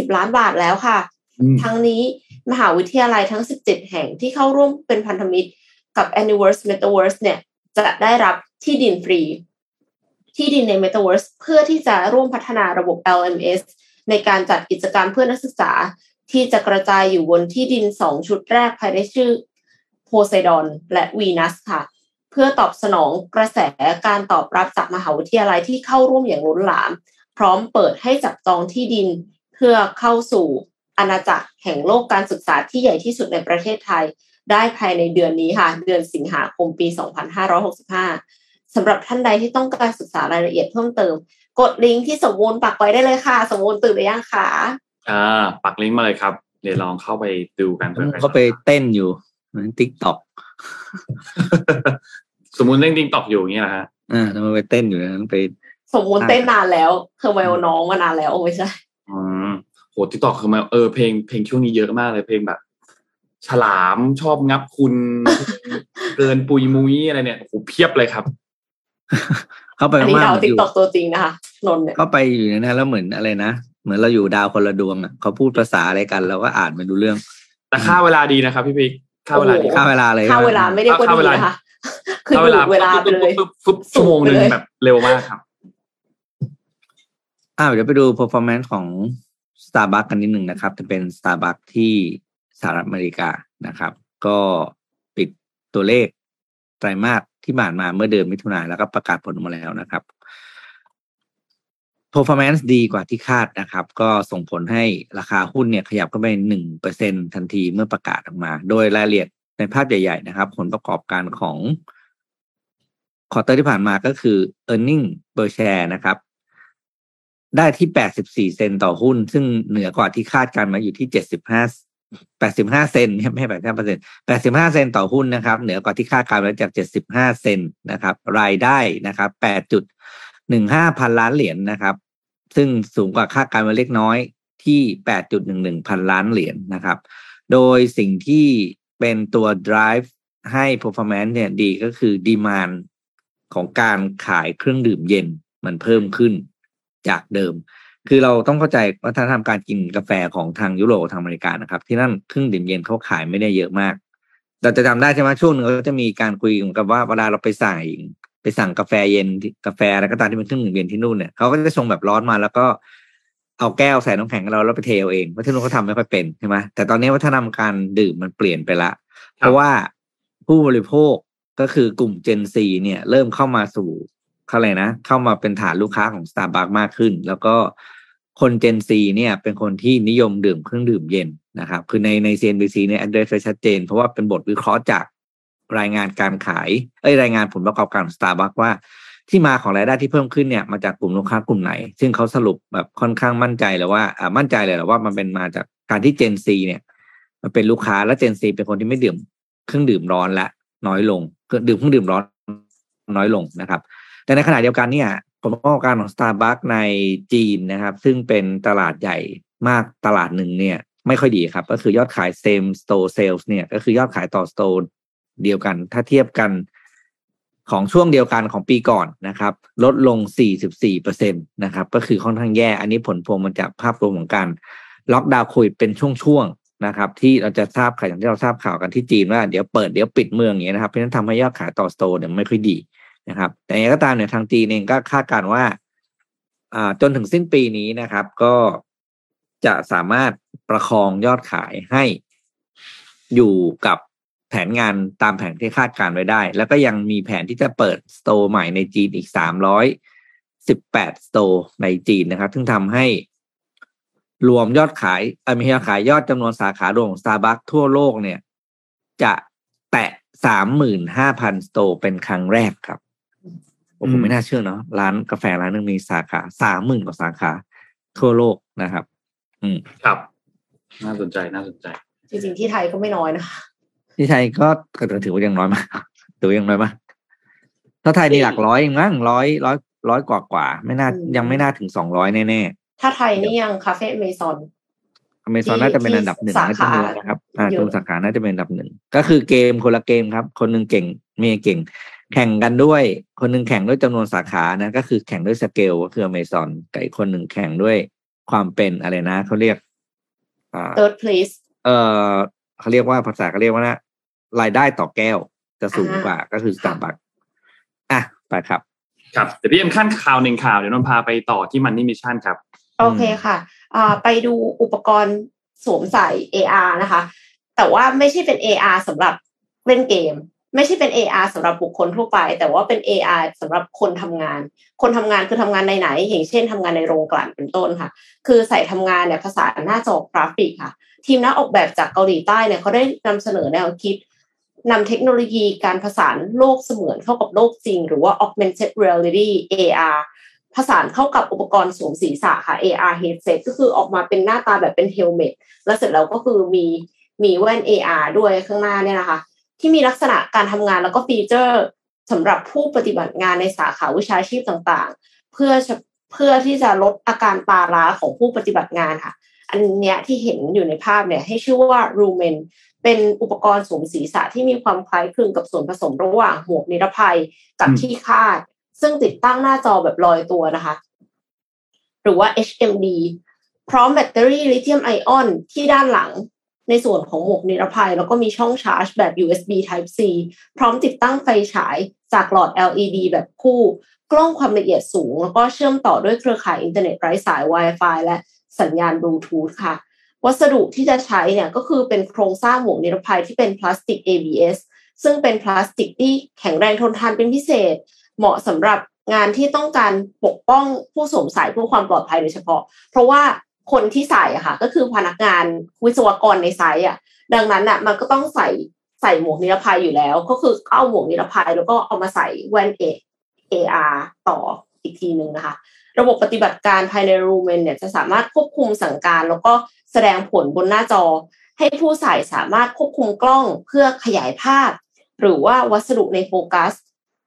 Speaker 3: 1,950 ล้านบาทแล้วค่ะ
Speaker 2: อืม
Speaker 3: ทั้งนี้มหาวิทยาลัยทั้ง 17 แห่งที่เข้าร่วมเป็นพันธมิตรกับ Anyverse Metaverse เนี่ยจะได้รับที่ดินฟรี ที่ดินใน Metaverse เพื่อที่จะร่วมพัฒนาระบบ LMS ในการจัดกิจกรรมเพื่อนักศึกษา ที่จะกระจายอยู่บนที่ดิน 2 ชุดแรกภายในชื่อโพไซดอนและวีนัสค่ะ เพื่อตอบสนองกระแสการตอบรับจากมหาวิทยาลัยที่เข้าร่วมอย่างล้นหลาม พร้อมเปิดให้จับจองที่ดิน เพื่อเข้าสู่อาณาจักรแห่งโลกการศึกษาที่ใหญ่ที่สุดในประเทศไทย ได้ภายในเดือนนี้ค่ะ เดือนสิงหาคมปี 2565 สำหรับท่านใดที่ต้องการศึกษารายละเอียดเพิ่มเติม กดลิงก์ที่สมบูรณ์ปักไว้ได้เลยค่ะ สมบูรณ์ตื่นหรือยังคะ
Speaker 2: อ่า ปักลิงก์มาเลยครับ เดี๋ยวลองเข้าไปดูกัน
Speaker 4: แล้วมันก็ไปเต้นอยู่ติ๊กต็อก
Speaker 2: สมมุติเล่นดิงตอกอยู่อย่างเงี้ยนะฮะ
Speaker 4: อ่าแล้วมันไปเต้นอยู่นั้นไป
Speaker 3: สมมูลเต้นนานแล้วเธอไมโอน้องมานานแล้วไม่ใช่
Speaker 2: อืมโหทิกตอกคือมาเออเพลงเพลงช่วงนี้เยอะมากเลยเพลงแบบ ฉลามชอบงับคุณ เกินปุยมุ้ยอะไรเนี่ยโอ้โหเพียบเลยครับ
Speaker 4: เข้าไป
Speaker 3: อันนี้
Speaker 4: มาก
Speaker 3: ดาว
Speaker 4: ๆอ
Speaker 3: ติ๊ก
Speaker 4: ยู่
Speaker 3: ตอกตัวจริงนะคะนนท์เนี่ย
Speaker 4: เข้าไปอยู่ในนั้นแล้วเหมือนอะไรนะเหมือนเราอยู่ดาวคนละดวงอะเขาพูดภาษาอะไรกันเราก็อ่านไม่รู้เรื่อง
Speaker 2: แต่ค่าเวลาดีนะครับพี่ปิ๊กค่าเวลาดี
Speaker 4: ค่าเวลาเลย
Speaker 3: ค่าเวลาไม่ได้กว่า
Speaker 2: ค่าเว
Speaker 3: ดี
Speaker 2: ลา
Speaker 3: นะคะคือ
Speaker 2: ค่า
Speaker 3: ดูดเวลาไปเลย
Speaker 2: ปุ๊บปุ๊บปุ๊บชั่วโมงหนึ่ง
Speaker 3: สุดไปเลย
Speaker 2: แบบเร็วมากครับ
Speaker 4: อ่าเดี๋ยวไปดู performance ของ Starbucks กันนิดหนึ่งนะครับ จะเป็น Starbucks ที่สหรัฐอเมริกานะครับ ก็ปิดตัวเลขไตรมาส ที่ผ่านมาเมื่อเดือนมิถุนายนแล้วก็ประกาศผลออกมาแล้วนะครับ performance ดีกว่าที่คาดนะครับ ก็ส่งผลให้ราคาหุ้นเนี่ยขยับขึ้นไปหนึ่งเปอร์เซ็นทันทีเมื่อประกาศออกมา โดยรายละเอียดในภาพใหญ่ ๆ นะครับ ผลประกอบการของquarter ที่ผ่านมาก็คือ e a r n i n g per share นะครับ ได้ที่ 84 เซนต์ต่อหุ้น ซึ่งเหนือกว่าที่คาดการณ์มาอยู่ที่ 75 85เซนต์ไม่ใช่85เปอร์เซ็นต์85เซนต์ต่อหุ้นนะครับ เหนือกว่าที่คาดการณ์ไว้จาก75เซนต์นะครับ รายได้นะครับ8.15พันล้านเหรียญนะครับ ซึ่งสูงกว่าคาดการณ์ไว้เล็กน้อยที่8.11พันล้านเหรียญนะครับ โดยสิ่งที่เป็นตัว drive ให้ performance เนี่ยดีก็คือ demand ของการขายเครื่องดื่มเย็นมันเพิ่มขึ้นจากเดิม คือเราต้องเข้าใจวัฒนธรรมการกินกาแฟของทางยุโรปทางอเมริกานะครับ ที่นั่นเครื่องดื่มเย็นเขาขายไม่ได้เยอะมาก เราจะจำได้ใช่ไหมช่วงหนึงเขาจะมีการคุยกันว่าเวลาเราไปสั่งไปสั่งกาแฟเย็นที่กาแฟอะไรก็ตามที่เป็นเครื่องดื่มเย็นที่นู่นเนี่ยเขาก็จะชงแบบร้อนมาแล้วก็เอาแก้วใส่น้ำแข็งให้เราแล้วไปเทเอาเองเพราะที่นู่นเขาทำไม่ค่อยเป็นใช่ไหมแต่ตอนนี้วัฒนธรรมการดื่มมันเปลี่ยนไปละ เพราะว่าผู้บริโภคก็คือกลุ่ม Gen Z เนี่ย เริ่มเข้ามาสู่เขาเลยกนะ เข้ามาเป็นฐานลูกค้าของ Starbucks มากขึ้น แล้วก็ คน Gen Z เนี่ยเป็นคนที่นิยมดื่มเครื่องดื่มเย็นนะครับ คือในใน CNBC เนี่ย address ไว้ชัดเจน เพราะว่าเป็นบทวิเคราะห์จากรายงานการขายเอ้ยรายงานผลประกอบการของ Starbucks ว่าที่มาของรายได้ที่เพิ่มขึ้นเนี่ยมาจากกลุ่มลูกค้ากลุ่มไหน ซึ่งเขาสรุปแบบค่อนข้างมั่นใจเลยว่าอ่ามั่นใจเลยแหละว่ามันเป็นมาจากการที่ Gen Z เนี่ย มันเป็นลูกค้าและ Gen Z เป็นคนที่ไม่ดื่มเครื่องดื่มร้อนละน้อยลงดื่มเครื่องดื่มร้อนน้อยลงนะครับ แต่ในขณะเดียวกันเนี่ย ลประกอบการของ Starbucks ในจีนนะครับ ซึ่งเป็นตลาดใหญ่มากตลาดหนึ่งเนี่ย ไม่ค่อยดีครับ ก็คือยอดขาย same store sales เนี่ย ก็คือยอดขายต่อ store เดียวกัน ถ้าเทียบกันของช่วงเดียวกันของปีก่อนนะครับ ลดลง 44เปอร์เซ็นตนะครับ ก็คือค่อนข้างแย่ อันนี้ผลพวงมาจากภาพรวมของการล็อกดาวน์โควิดเป็นช่วงๆนะครับ ที่เราจะทราบข่าวอย่างที่เราทราบข่าวกันที่จีนว่าเดี๋ยวเปิดเดี๋ยวปิดเมืองอย่างเงี้ยนะครับเพราะฉะนั้นทำให้ยอดขายต่อสโตร์เนี่ยไม่ค่อยดี นะครับ แต่อย่างไรก็ตามเนี่ยทางจีนเองก็คาดการณ์ว่าอ่าจนถึงสิ้นปีนี้นะครับ ก็จะสามารถประคองยอดขายให้อยู่กับแผนงานตามแผนที่คาดการไว้ได้ แล้วก็ยังมีแผนที่จะเปิดสโตร์ใหม่ในจีนอีกสามร้อยสิบแปดสโตร์ในจีนนะครับ ซึ่งทำให้รวมยอดขายอม่ใช่ยอดขายยอดจำนวนสาขารวมของ Starbucks ทั่วโลกเนี่ย จะแตะสามหมื่นห้าพันสโตร์เป็นครั้งแรกครับ โอ้โห
Speaker 2: อืม
Speaker 4: ไม่น่าเชื่อเนาะร้านกาแฟร้านหนึงมีสาขาสามหมื่นกว่าสาขาทั่วโลกนะครับ อืม
Speaker 2: ครับ น่าสนใจน่าสนใจ
Speaker 3: จริงๆที่ไทยก็ไม่น้อยนะคะ
Speaker 4: ที่ไทยก็ก็ถือว่ายังน้อยมากถือว่ายังน้อยมากถ้าไทยนี่หลักร้อยเองมั้งร้อยร้อยร้อยกว่ากว่า ไม่น่ายังไม่น่าถึงสองร้อยแน่ๆ
Speaker 3: ถ้าไทยนี่ยังคาเฟ่เมซอน
Speaker 4: อเมซอนน่าจะเป็นอันดับหนึ่ง
Speaker 3: สา
Speaker 4: น่า
Speaker 3: ขา
Speaker 4: จะมีนะครับอ่า
Speaker 3: เยอะ
Speaker 4: ตรงสาขาน่าจะเป็นอันดับหนึ่ง ก็คือเกมคนละเกมครับ คนหนึ่งเก่งเมียเก่ง แข่งกันด้วย คนหนึ่งแข่งด้วยจำนวนสาขานะก็คือแข่งด้วยสเกลก็คืออเมซอนกับอีกคนหนึ่งแข่งด้วยความเป็นอะไรนะเขาเรียกอ่า
Speaker 3: third place
Speaker 4: เออเขาเรียกว่าภาษาเขาเรียกว่านะรายได้ต่อแก้วจะสูงกว่าก็คือสตาร์บัคอะไปครับ
Speaker 2: ครับเดี๋ยวพี่เอ็มคั่นข่าวหนึ่งข่าวเดี๋ยวนนท์พาไปต่อที่ Money Mission ครับ
Speaker 3: โอเคค่ะอ่าไปดูอุปกรณ์สวมใส่ AR นะคะ แต่ว่าไม่ใช่เป็น AR สำหรับเล่นเกม ไม่ใช่เป็น AR สำหรับบุคคลทั่วไป แต่ว่าเป็น AR สำหรับคนทำงาน คนทำงานคือทำงานในไหน อย่างเช่นทำงานในโรงกลั่นเป็นต้นค่ะ คือใส่ทำงานเนี่ยผสานหน้าจอกราฟิกค่ะ ทีมนักออกแบบจากเกาหลีใต้เนี่ยเขาได้นำเสนอแนวคิดนำเทคโนโลยีการผสานโลกเสมือนเข้ากับโลกจริง หรือว่า augmented reality AR ผสานเข้ากับอุปกรณ์สวมศีรษะค่ะ AR headset ก็คือออกมาเป็นหน้าตาแบบเป็น helmet แล้วเสร็จแล้วก็คือมีมีแว่น AR ด้วยข้างหน้าเนี่ยนะคะ ที่มีลักษณะการทำงานแล้วก็ฟีเจอร์สำหรับผู้ปฏิบัติงานในสาขาวิชาชีพต่างๆ เพื่อเพื่อที่จะลดอาการตาล้าของผู้ปฏิบัติงานค่ะ อันเนี้ยที่เห็นอยู่ในภาพเนี่ยให้ชื่อว่า Rumen เป็นอุปกรณ์สวมศีรษะที่มีความคล้ายคลึงกับส่วนผสมระหว่างหมวกนิรภัยกับที่คาด ซึ่งติดตั้งหน้าจอแบบลอยตัวนะคะ หรือว่า HMD พร้อมแบตเตอรี่ลิเธียมไอออนที่ด้านหลัง ในส่วนของหมวกนิรภัย แล้วก็มีช่องชาร์จแบบ USB Type C พร้อมติดตั้งไฟฉายจากหลอด LED แบบคู่ กล้องความละเอียดสูง แล้วก็เชื่อมต่อด้วยเครือข่ายอินเทอร์เน็ตไร้สาย Wi-Fi และสัญญาณบลูทูธค่ะ วัสดุที่จะใช้เนี่ยก็คือเป็นโครงสร้างหมวกนิรภัยที่เป็นพลาสติก ABS ซึ่งเป็นพลาสติกที่แข็งแรงทนทานเป็นพิเศษ เหมาะสำหรับงานที่ต้องการปกป้องผู้สวมใส่เพื่อความปลอดภัยโดยเฉพาะ เพราะว่า คนที่ใส่อะค่ะ ก็คือพนักงานวิศวกรในไซต์อะดังนั้นอะมันก็ต้องใส่ใส่หมวกนิรภัยอยู่แล้ว ก็คือเอาหมวกนิรภัยแล้วก็เอามาใส่แว่นเอ AR ต่ออีกทีหนึ่งนะคะ ระบบปฏิบัติการภายในรูเมนเนี่ยจะสามารถควบคุมสั่งการ แล้วก็แสดงผลบนหน้าจอ ให้ผู้ใส่สามารถควบคุมกล้องเพื่อขยายภาพ หรือว่าวัสดุในโฟกัส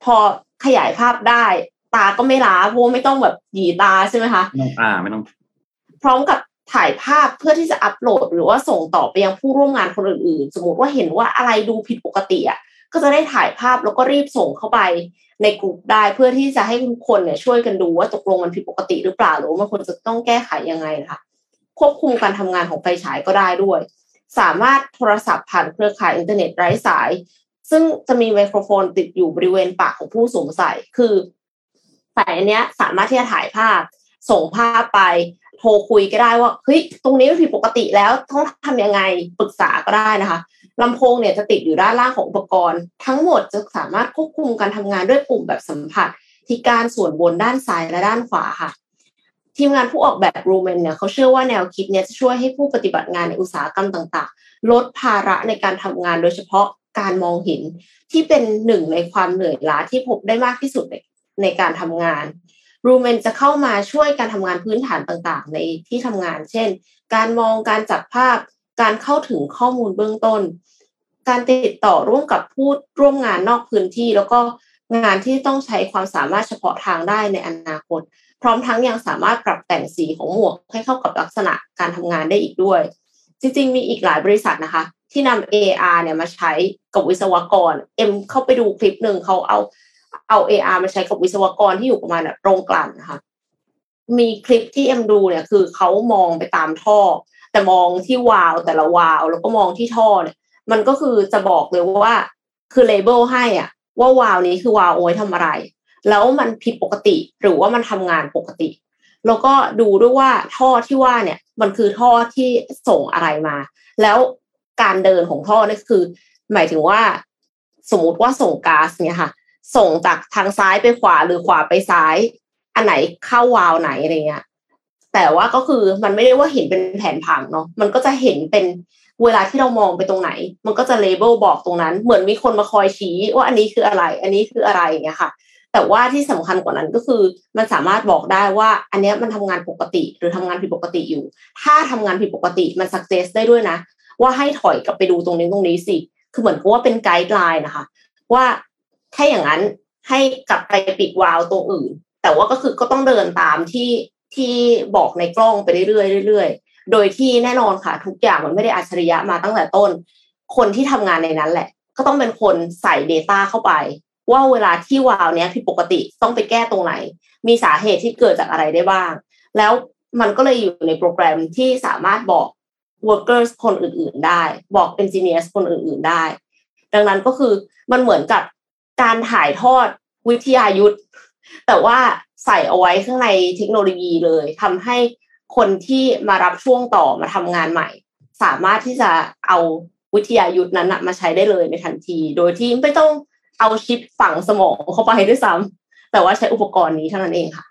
Speaker 3: พอขยายภาพได้ ตาก็ไม่ล้าเพราะไม่ต้องแบบหยีตาใช่ไหมคะ
Speaker 2: ไม่ต้องอ่าไม่ต้อง
Speaker 3: พร้อมกับถ่ายภาพเพื่อที่จะอัปโหลด หรือว่าส่งต่อไปยังผู้ร่วมงานคนอื่นๆ สมมติว่าเห็นว่าอะไรดูผิดปกติอะก็จะได้ถ่ายภาพแล้วก็รีบส่งเข้าไปในกลุ่มได้เพื่อที่จะให้ทุกคนเนี่ยช่วยกันดูว่าตกลงมันผิดปกติหรือเปล่าหรือว่ามันควรจะต้องแก้ไขยังไงนะคะควบคุมการทำงานของไฟฉายก็ได้ด้วย สามารถโทรศัพท์ผ่านเครือข่ายอินเทอร์เน็ตไร้สาย ซึ่งจะมีไมโครโฟนติดอยู่บริเวณปากของผู้สวมใส่คือสายอันเนี้ยสามารถที่จะถ่ายภาพส่งภาพไป โทรคุยก็ได้ว่าเฮ้ยตรงนี้ผิดปกติแล้วต้องทำยังไงปรึกษาก็ได้นะคะลำโพงเนี่ยจะติดอยู่ด้านล่างของอุปกรณ์ ทั้งหมดจะสามารถควบคุมการทำงานด้วยปุ่มแบบสัมผัส ที่การส่วนบนด้านซ้ายและด้านขวาค่ะ ทีมงานผู้ออกแบบรูเมนเนี่ยเขาเชื่อว่าแนวคิดเนี่ยจะช่วยให้ผู้ปฏิบัติงานในอุตสาหกรรมต่าง ๆ ลดภาระในการทำงานโดยเฉพาะการมองเห็นที่เป็นหนึ่งในความเหนื่อยล้าที่พบได้มากที่สุดในในการทำงาน รูเมนจะเข้ามาช่วยการทำงานพื้นฐานต่างๆ ในที่ทำงาน เช่น การมองการจับภาพ การเข้าถึงข้อมูลเบื้องต้น การติดต่อร่วมกับผู้ร่วมงานนอกพื้นที่ แล้วก็งานที่ต้องใช้ความสามารถเฉพาะทางได้ในอนาคต พร้อมทั้งยังสามารถปรับแต่งสีของหมวกให้เข้ากับลักษณะการทำงานได้อีกด้วย จริงๆ มีอีกหลายบริษัทนะคะ ที่นำ AR เนี่ยมาใช้กับวิศวกร เอ็มเข้าไปดูคลิปหนึ่งเขาเอา เอา AR มาใช้กับวิศวกรที่อยู่ประมาณโรงกลั่นนะคะมีคลิปที่เอ็มดูเนี่ยคือเขามองไปตามท่อ แต่มองที่วาลแต่ละวาลแล้วก็มองที่ท่อเนี่ย มันก็คือจะบอกเลยว่าคือเลเบลให้อะ ว่าวาลนี้คือวาลโอ้ยทำอะไร แล้วมันผิดปกติหรือว่ามันทำงานปกติ แล้วก็ดูด้วยว่าท่อที่ว่าเนี่ย มันคือท่อที่ส่งอะไรมา แล้วการเดินของท่อนี่คือ หมายถึงว่า สมมติว่าส่งก๊าซเนี่ยค่ะ ส่งจากทางซ้ายไปขวาหรือขวาไปซ้าย อันไหนเข้าวาลไหนอะไรเงี้ยแต่ว่าก็คือมันไม่ได้ว่าเห็นเป็นแผนผังเนาะมันก็จะเห็นเป็นเวลาที่เรามองไปตรงไหน มันก็จะเลเบลบอกตรงนั้น เหมือนมีคนมาคอยชี้ว่าอันนี้คืออะไร อันนี้คืออะไรอย่างเงี้ยค่ะ แต่ว่าที่สำคัญกว่านั้นก็คือ มันสามารถบอกได้ว่า อันนี้มันทำงานปกติหรือทำงานผิดปกติอยู่ ถ้าทำงานผิดปกติมันสักเซสได้ด้วยนะ ว่าให้ถอยกลับไปดูตรงนี้ตรงนี้สิ คือเหมือนกับว่าเป็นไกด์ไลน์นะคะ ว่า ถ้าอย่างนั้นให้กลับไปปิดวาล์วตรงอื่น แต่ว่าก็คือก็ต้องเดินตามที่ที่บอกในกล้องไปเรื่อยๆเรื่อยๆ โดยที่แน่นอนค่ะ ทุกอย่างมันไม่ได้อัจฉริยะมาตั้งแต่ต้น คนที่ทำงานในนั้นแหละ ก็ต้องเป็นคนใส่ Data เข้าไป ว่าเวลาที่วาล์วเนี้ยผิดปกติต้องไปแก้ตรงไหน มีสาเหตุที่เกิดจากอะไรได้บ้าง แล้วมันก็เลยอยู่ในโปรแกรมที่สามารถบอก workers คนอื่นๆ ได้ บอก engineers คนอื่นๆ ได้ ดังนั้นก็คือมันเหมือนกับ การถ่ายทอดวิทยายุทธแต่ว่าใส่เอาไว้ข้างในเทคโนโลยีเลยทำให้คนที่มารับช่วงต่อมาทำงานใหม่ สามารถที่จะเอาวิทยายุทธ์นั้นนะมาใช้ได้เลยในทันที โดยที่ไม่ต้องเอาชิปฝังสมองเข้าไปด้วยซ้ำแต่ว่าใช้อุปกรณ์นี้เท่านั้นเองค่ะ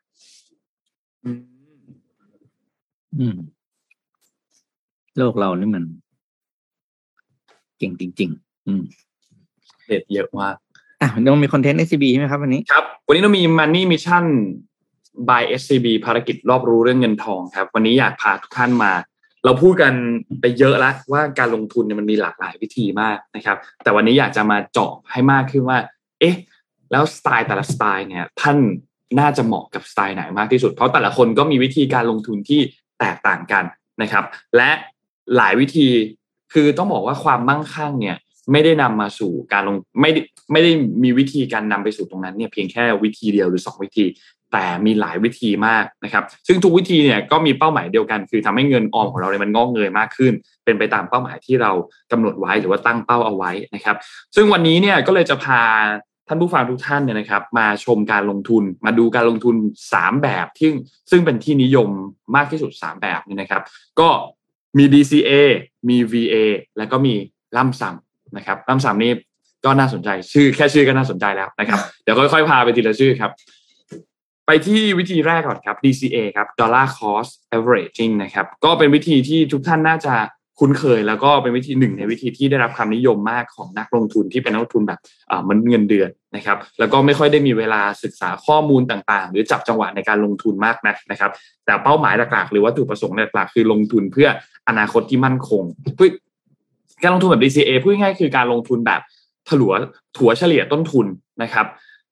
Speaker 4: อืม โลกเรานี่มัน เก่งจริง ๆ อืม
Speaker 2: เด็ดเยอะมาก
Speaker 4: อะยังมีคอนเทนต์ SCB ใช่ไหมครับวันนี้
Speaker 2: ครับ วันนี้เรามี Money Mission by SCB ภารกิจรอบรู้เรื่องเงินทองครับ วันนี้อยากพาทุกท่านมา เราพูดกันไปเยอะแล้วว่าการลงทุนเนี่ยมันมีหลากหลายวิธีมากนะครับ แต่วันนี้อยากจะมาเจาะให้มากขึ้นว่า เอ๊ะ แล้วสไตล์แต่ละสไตล์เนี่ย ท่านน่าจะเหมาะกับสไตล์ไหนมากที่สุด เพราะแต่ละคนก็มีวิธีการลงทุนที่แตกต่างกันนะครับ และหลายวิธีคือต้องบอกว่าความมั่งคั่งเนี่ย ไม่ได้นำมาสู่การลงไม่ไม่ได้มีวิธีการนำไปสู่ตรงนั้นเนี่ยเพียงแค่วิธีเดียวหรือสองวิธี แต่มีหลายวิธีมากนะครับ ซึ่งทุกวิธีเนี่ยก็มีเป้าหมายเดียวกัน คือทำให้เงินออมของเราเนี่ยมันงอกเงยมากขึ้น เป็นไปตามเป้าหมายที่เรากำหนดไว้หรือว่าตั้งเป้าเอาไว้นะครับ ซึ่งวันนี้เนี่ยก็เลยจะพาท่านผู้ฟังทุกท่านเนี่ยนะครับ มาชมการลงทุนมาดูการลงทุน 3 แบบที่ซึ่งเป็นที่นิยมมากที่สุด 3 แบบนี่นะครับ ก็มี DCA มี VA แล้วก็มีล่ำซ้ำ นะครับล่ำซ้ำนี่ก็น่าสนใจชื่อแค่ชื่อก็น่าสนใจแล้วนะครับ เดี๋ยวค่อยๆ พาไปทีละชื่อครับ ไปที่วิธีแรกก่อนครับ DCA ครับ Dollar Cost Averaging นะครับ ก็เป็นวิธีที่ทุกท่านน่าจะคุ้นเคย แล้วก็เป็นวิธีหนึ่งในวิธีที่ได้รับความนิยมมากของนักลงทุนที่เป็นนักลงทุนแบบอ่ามันเงินเดือนนะครับ แล้วก็ไม่ค่อยได้มีเวลาศึกษาข้อมูลต่างๆ หรือจับจังหวะในการลงทุนมากนักนะครับ แต่เป้าหมายหลักๆ หรือวัตถุประสงค์หลักๆคือลงทุนเพื่ออนาคตที่มั่นคงเพื่อ การลงทุนแบบ DCA พูดง่ายๆคือการลงทุนแบบถัวถัวเฉลี่ยต้นทุนนะครับ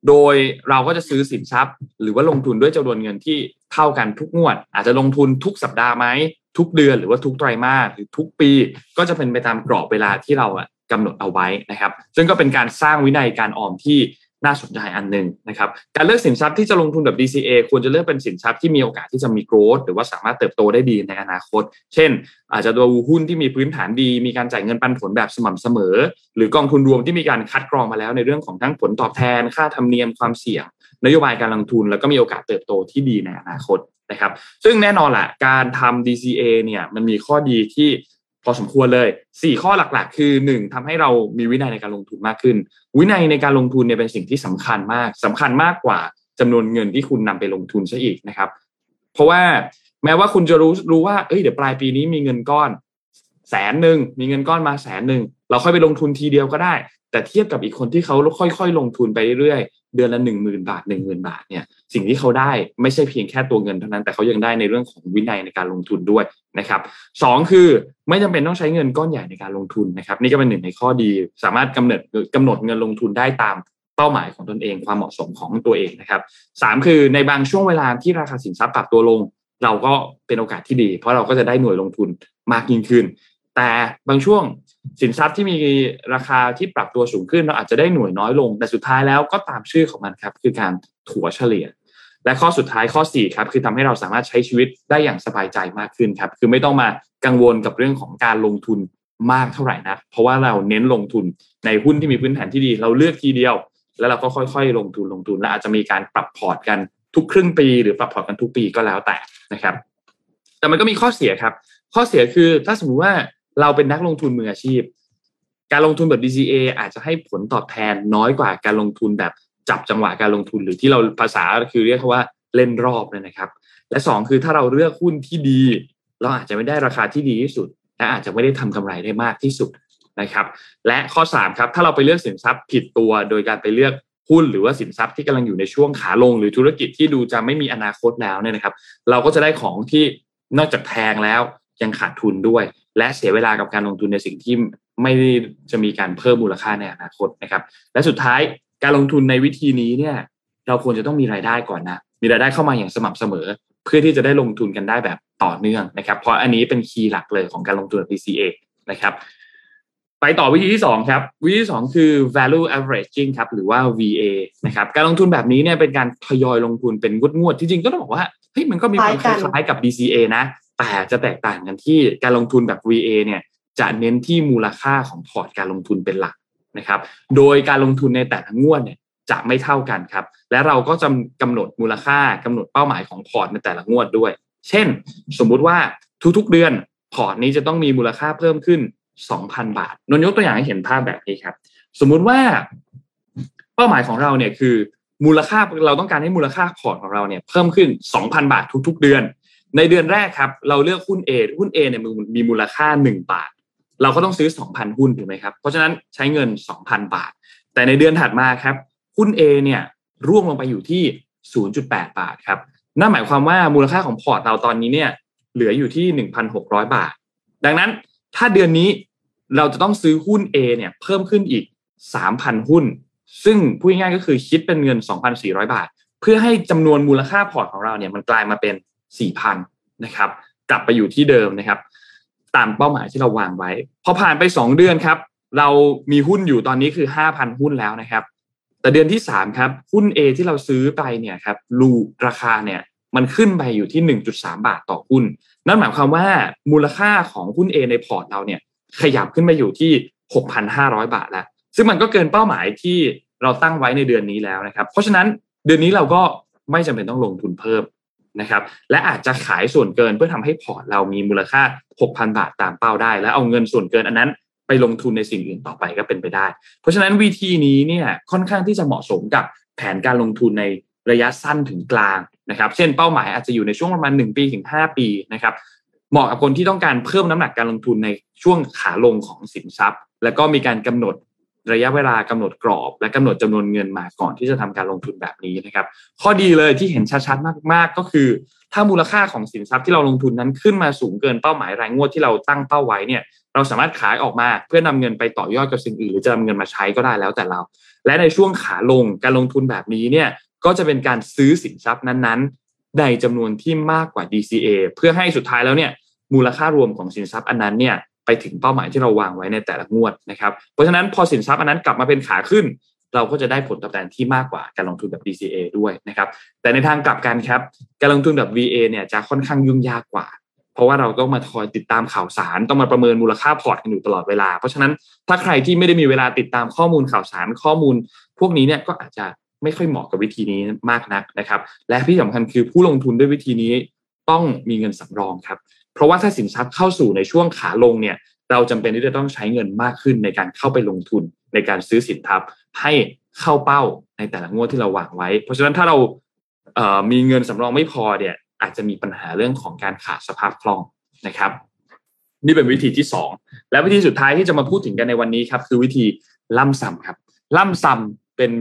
Speaker 2: โดยเราก็จะซื้อสินทรัพย์ หรือว่าลงทุนด้วยจำนวนเงินที่เท่ากันทุกงวด อาจจะลงทุนทุกสัปดาห์ไหมทุกเดือนหรือว่าทุกไตรมาสหรือทุกปี ก็จะเป็นไปตามกรอบเวลาที่เราอะกำหนดเอาไว้นะครับ ซึ่งก็เป็นการสร้างวินัยการออมที่ น่าสนใจอันหนึ่งนะครับการเลือกสินทรัพย์ที่จะลงทุนแบบ DCA ควรจะเลือกเป็นสินทรัพย์ที่มีโอกาสที่จะมีโกรธหรือว่าสามารถเติบโตได้ดีในอนาคต เช่น อาจจะดูหุ้นที่มีพื้นฐานดี มีการจ่ายเงินปันผลแบบสม่ำเสมอ หรือกองทุนรวมที่มีการคัดกรองมาแล้วในเรื่องของทั้งผลตอบแทน ค่าธรรมเนียมความเสี่ยง นโยบายการลงทุน แล้วก็มีโอกาสเติบโตที่ดีในอนาคตนะครับ ซึ่งแน่นอนแหละการทำ DCA เนี่ยมันมีข้อดีที่ พอสมควรเลย 4 ข้อหลักๆ คือ 1ทำให้เรามีวินัยในการลงทุนมากขึ้น วินัยในการลงทุนเนี่ยเป็นสิ่งที่สำคัญมากสำคัญมากกว่าจำนวนเงินที่คุณนำไปลงทุนซะอีกนะครับ เพราะว่าแม้ว่าคุณจะรู้รู้ว่าเอ้ยเดี๋ยวปลายปีนี้มีเงินก้อนแสนหนึ่งมีเงินก้อนมาแสนหนึ่งเราค่อยไปลงทุนทีเดียวก็ได้ แต่เทียบกับอีกคนที่เขาค่อย ๆ ลงทุนไปเรื่อยๆเดือนละหนึ่งหมื่นบาทหนึ่งหมื่นบาทเนี่ยสิ่งที่เขาได้ไม่ใช่เพียงแค่ตัวเงินเท่านั้นแต่เขายังได้ในเรื่องของวินัยในการลงทุนด้วย นะครับสองคือไม่จำเป็นต้องใช้เงินก้อนใหญ่ในการลงทุนนะครับ นี่ก็เป็นหนึ่งในข้อดี สามารถกำหนดกำหนดเงินลงทุนได้ตามเป้าหมายของตนเอง ความเหมาะสมของตัวเองนะครับสามคือในบางช่วงเวลาที่ราคาสินทรัพย์ปรับตัวลง เราก็เป็นโอกาสที่ดี เพราะเราก็จะได้หน่วยลงทุนมากยิ่งขึ้น แต่บางช่วงสินทรัพย์ที่มีราคาที่ปรับตัวสูงขึ้น เราอาจจะได้หน่วยน้อยลง แต่สุดท้ายแล้วก็ตามชื่อของมันครับคือการถัวเฉลี่ย และข้อสุดท้ายข้อ4ครับคือทำให้เราสามารถใช้ชีวิตได้อย่างสบายใจมากขึ้นครับ คือไม่ต้องมากังวลกับเรื่องของการลงทุนมากเท่าไหร่นะเพราะว่าเราเน้นลงทุนในหุ้นที่มีพื้นฐานที่ดี เราเลือกทีเดียว แล้วเราก็ค่อยๆ ลงทุนลงทุนและอาจจะมีการปรับพอร์ตกันทุกครึ่งปี หรือปรับพอร์ตกันทุกปีก็แล้วแต่นะครับ แต่มันก็มีข้อเสียครับ ข้อเสียคือถ้าสมมติว่าเราเป็นนักลงทุนมืออาชีพ การลงทุนแบบ DCA อาจจะให้ผลตอบแทนน้อยกว่าการลงทุนแบบ จับจังหวะการลงทุนหรือที่เราภาษาคือเรียกว่าเล่นรอบเลยนะครับ และสองคือถ้าเราเลือกหุ้นที่ดี เราอาจจะไม่ได้ราคาที่ดีที่สุด และอาจจะไม่ได้ทำกำไรได้มากที่สุดนะครับ และข้อ3ครับถ้าเราไปเลือกสินทรัพย์ผิดตัวโดยการไปเลือกหุ้นหรือว่าสินทรัพย์ที่กำลังอยู่ในช่วงขาลง หรือธุรกิจที่ดูจะไม่มีอนาคตแล้วเนี่ยนะครับ เราก็จะได้ของที่นอกจากแพงแล้วยังขาดทุนด้วย และเสียเวลากับการลงทุนในสิ่งที่ไม่ได้จะมีการเพิ่มมูลค่าในอนาคตนะครับ และสุดท้าย การลงทุนในวิธีนี้เนี่ย เราควรจะต้องมีรายได้ก่อนนะ มีรายได้เข้ามาอย่างสม่ำเสมอ เพื่อที่จะได้ลงทุนกันได้แบบต่อเนื่องนะครับ เพราะอันนี้เป็นคีย์หลักเลยของการลงทุน DCA นะครับ ไปต่อวิธีที่2ครับ วิธีที่2คือ value averaging ครับ หรือว่า VA นะครับ การลงทุนแบบนี้เนี่ยเป็นการทยอยลงทุนเป็นงวดๆที่จริงก็ต้องบอกว่าเฮ้ยมันก็มีความคล้ายๆกับ DCA นะ แต่จะแตกต่างกันที่การลงทุนแบบ VA เนี่ยจะเน้นที่มูลค่าของพอร์ตการลงทุนเป็นหลัก นะครับโดยการลงทุนในแต่ละงวดเนี่ยจะไม่เท่ากันครับ และเราก็จะกำหนดมูลค่ากำหนดเป้าหมายของพอร์ตในแต่ละงวดด้วย เช่น สมมุติว่าทุกๆเดือนพอร์ตนี้จะต้องมีมูลค่าเพิ่มขึ้น 2,000 บาทนนท์ยกตัวอย่างให้เห็นภาพแบบนี้ครับ สมมุติว่าเป้าหมายของเราเนี่ยคือมูลค่าเราต้องการให้มูลค่าพอร์ตของเราเนี่ยเพิ่มขึ้น 2,000 บาททุก ๆ เดือน ในเดือนแรกครับ เราเลือกหุ้น A หุ้น A เนี่ยมีมูลค่า 1 บาท เราก็ต้องซื้อ 2,000 หุ้นถูกไหมครับ เพราะฉะนั้นใช้เงิน 2,000 บาท แต่ในเดือนถัดมาครับ หุ้น A เนี่ยร่วงลงไปอยู่ที่ 0.8 บาทครับ นั่นหมายความว่ามูลค่าของพอร์ตเราตอนนี้เนี่ยเหลืออยู่ที่ 1,600 บาท ดังนั้นถ้าเดือนนี้เราจะต้องซื้อหุ้น A เนี่ยเพิ่มขึ้นอีก 3,000 หุ้น ซึ่งพูดง่ายๆก็คือคิดเป็นเงิน 2,400 บาท เพื่อให้จำนวนมูลค่าพอร์ตของเราเนี่ยมันกลายมาเป็น 4,000นะครับกลับไปอยู่ที่เดิมนะครับ ตามเป้าหมายที่เราวางไว้ พอผ่านไป 2 เดือนครับ เรามีหุ้นอยู่ตอนนี้คือ 5,000 หุ้นแล้วนะครับ แต่เดือนที่ 3 ครับ หุ้น A ที่เราซื้อไปเนี่ยครับรูราคาเนี่ยมันขึ้นไปอยู่ที่ 1.3 บาทต่อหุ้น นั่นหมายความว่ามูลค่าของหุ้น A ในพอร์ตเราเนี่ยขยับขึ้นไปอยู่ที่ 6,500 บาทแล้ว ซึ่งมันก็เกินเป้าหมายที่เราตั้งไว้ในเดือนนี้แล้วนะครับ เพราะฉะนั้นเดือนนี้เราก็ไม่จำเป็นต้องลงทุนเพิ่ม นะครับและอาจจะขายส่วนเกินเพื่อทำให้พอร์ตเรามีมูลค่า 6,000 บาทตามเป้าได้ แล้วเอาเงินส่วนเกินอันนั้นไปลงทุนในสิ่งอื่นต่อไปก็เป็นไปได้ เพราะฉะนั้นวิธีนี้เนี่ยค่อนข้างที่จะเหมาะสมกับแผนการลงทุนในระยะสั้นถึงกลางนะครับ เช่นเป้าหมายอาจจะอยู่ในช่วงประมาณ 1 ปีถึง 5 ปีนะครับเหมาะกับคนที่ต้องการเพิ่มน้ำหนักการลงทุนในช่วงขาลงของสินทรัพย์ แล้วก็มีการกำหนด ระยะเวลากำหนดกรอบ และกำหนดจำนวนเงินมาก่อนที่จะทำการลงทุนแบบนี้นะครับ ข้อดีเลยที่เห็นชัดๆมากๆ ก็คือ ถ้ามูลค่าของสินทรัพย์ที่เราลงทุนนั้นขึ้นมาสูงเกินเป้าหมายรายงวดที่เราตั้งเป้าไว้เนี่ยเราสามารถขายออกมาเพื่อนำเงินไปต่อยอดกับสิ่งอื่นหรือจะนำเงินมาใช้ก็ได้แล้วแต่เรา และในช่วงขาลงการลงทุนแบบนี้เนี่ยก็จะเป็นการซื้อสินทรัพย์นั้นๆในจำนวนที่มากกว่า DCA เพื่อให้สุดท้ายแล้วเนี่ยมูลค่ารวมของสินทรัพย์อันนั้นเนี่ย ไปถึงเป้าหมายที่เราวางไว้ในแต่ละงวดนะครับ เพราะฉะนั้นพอสินทรัพย์อันนั้นกลับมาเป็นขาขึ้น เราก็จะได้ผลตอบแทนที่มากกว่าการลงทุนแบบ DCA ด้วยนะครับ แต่ในทางกลับกันครับ การลงทุนแบบ VA เนี่ยจะค่อนข้างยุ่งยากกว่า เพราะว่าเราต้องมาคอยติดตามข่าวสาร ต้องมาประเมินมูลค่าพอร์ตกันอยู่ตลอดเวลา เพราะฉะนั้นถ้าใครที่ไม่ได้มีเวลาติดตามข้อมูลข่าวสารข้อมูล พวกนี้เนี่ยก็อาจจะไม่ค่อยเหมาะกับวิธีนี้มากนักนะครับ และที่สำคัญคือผู้ลงทุนด้วยวิธีนี้ต้องมีเงินสำรองครับ เพราะว่าถ้าสินทรัพย์เข้าสู่ในช่วงขาลงเนี่ยเราจำเป็นที่จะต้องใช้เงินมากขึ้นในการเข้าไปลงทุนในการซื้อสินทรัพย์ให้เข้าเป้าในแต่ละงวดที่เราวางไว้ เพราะฉะนั้นถ้าเราเอ่อมีเงินสำรองไม่พอเนี่ยอาจจะมีปัญหาเรื่องของการขาดสภาพคล่องนะครับ นี่เป็นวิธีที่สองและวิธีสุดท้ายที่จะมาพูดถึงกันในวันนี้ครับ คือวิธีล่ำซ้ำครับ ล่ำซ้ำเป็น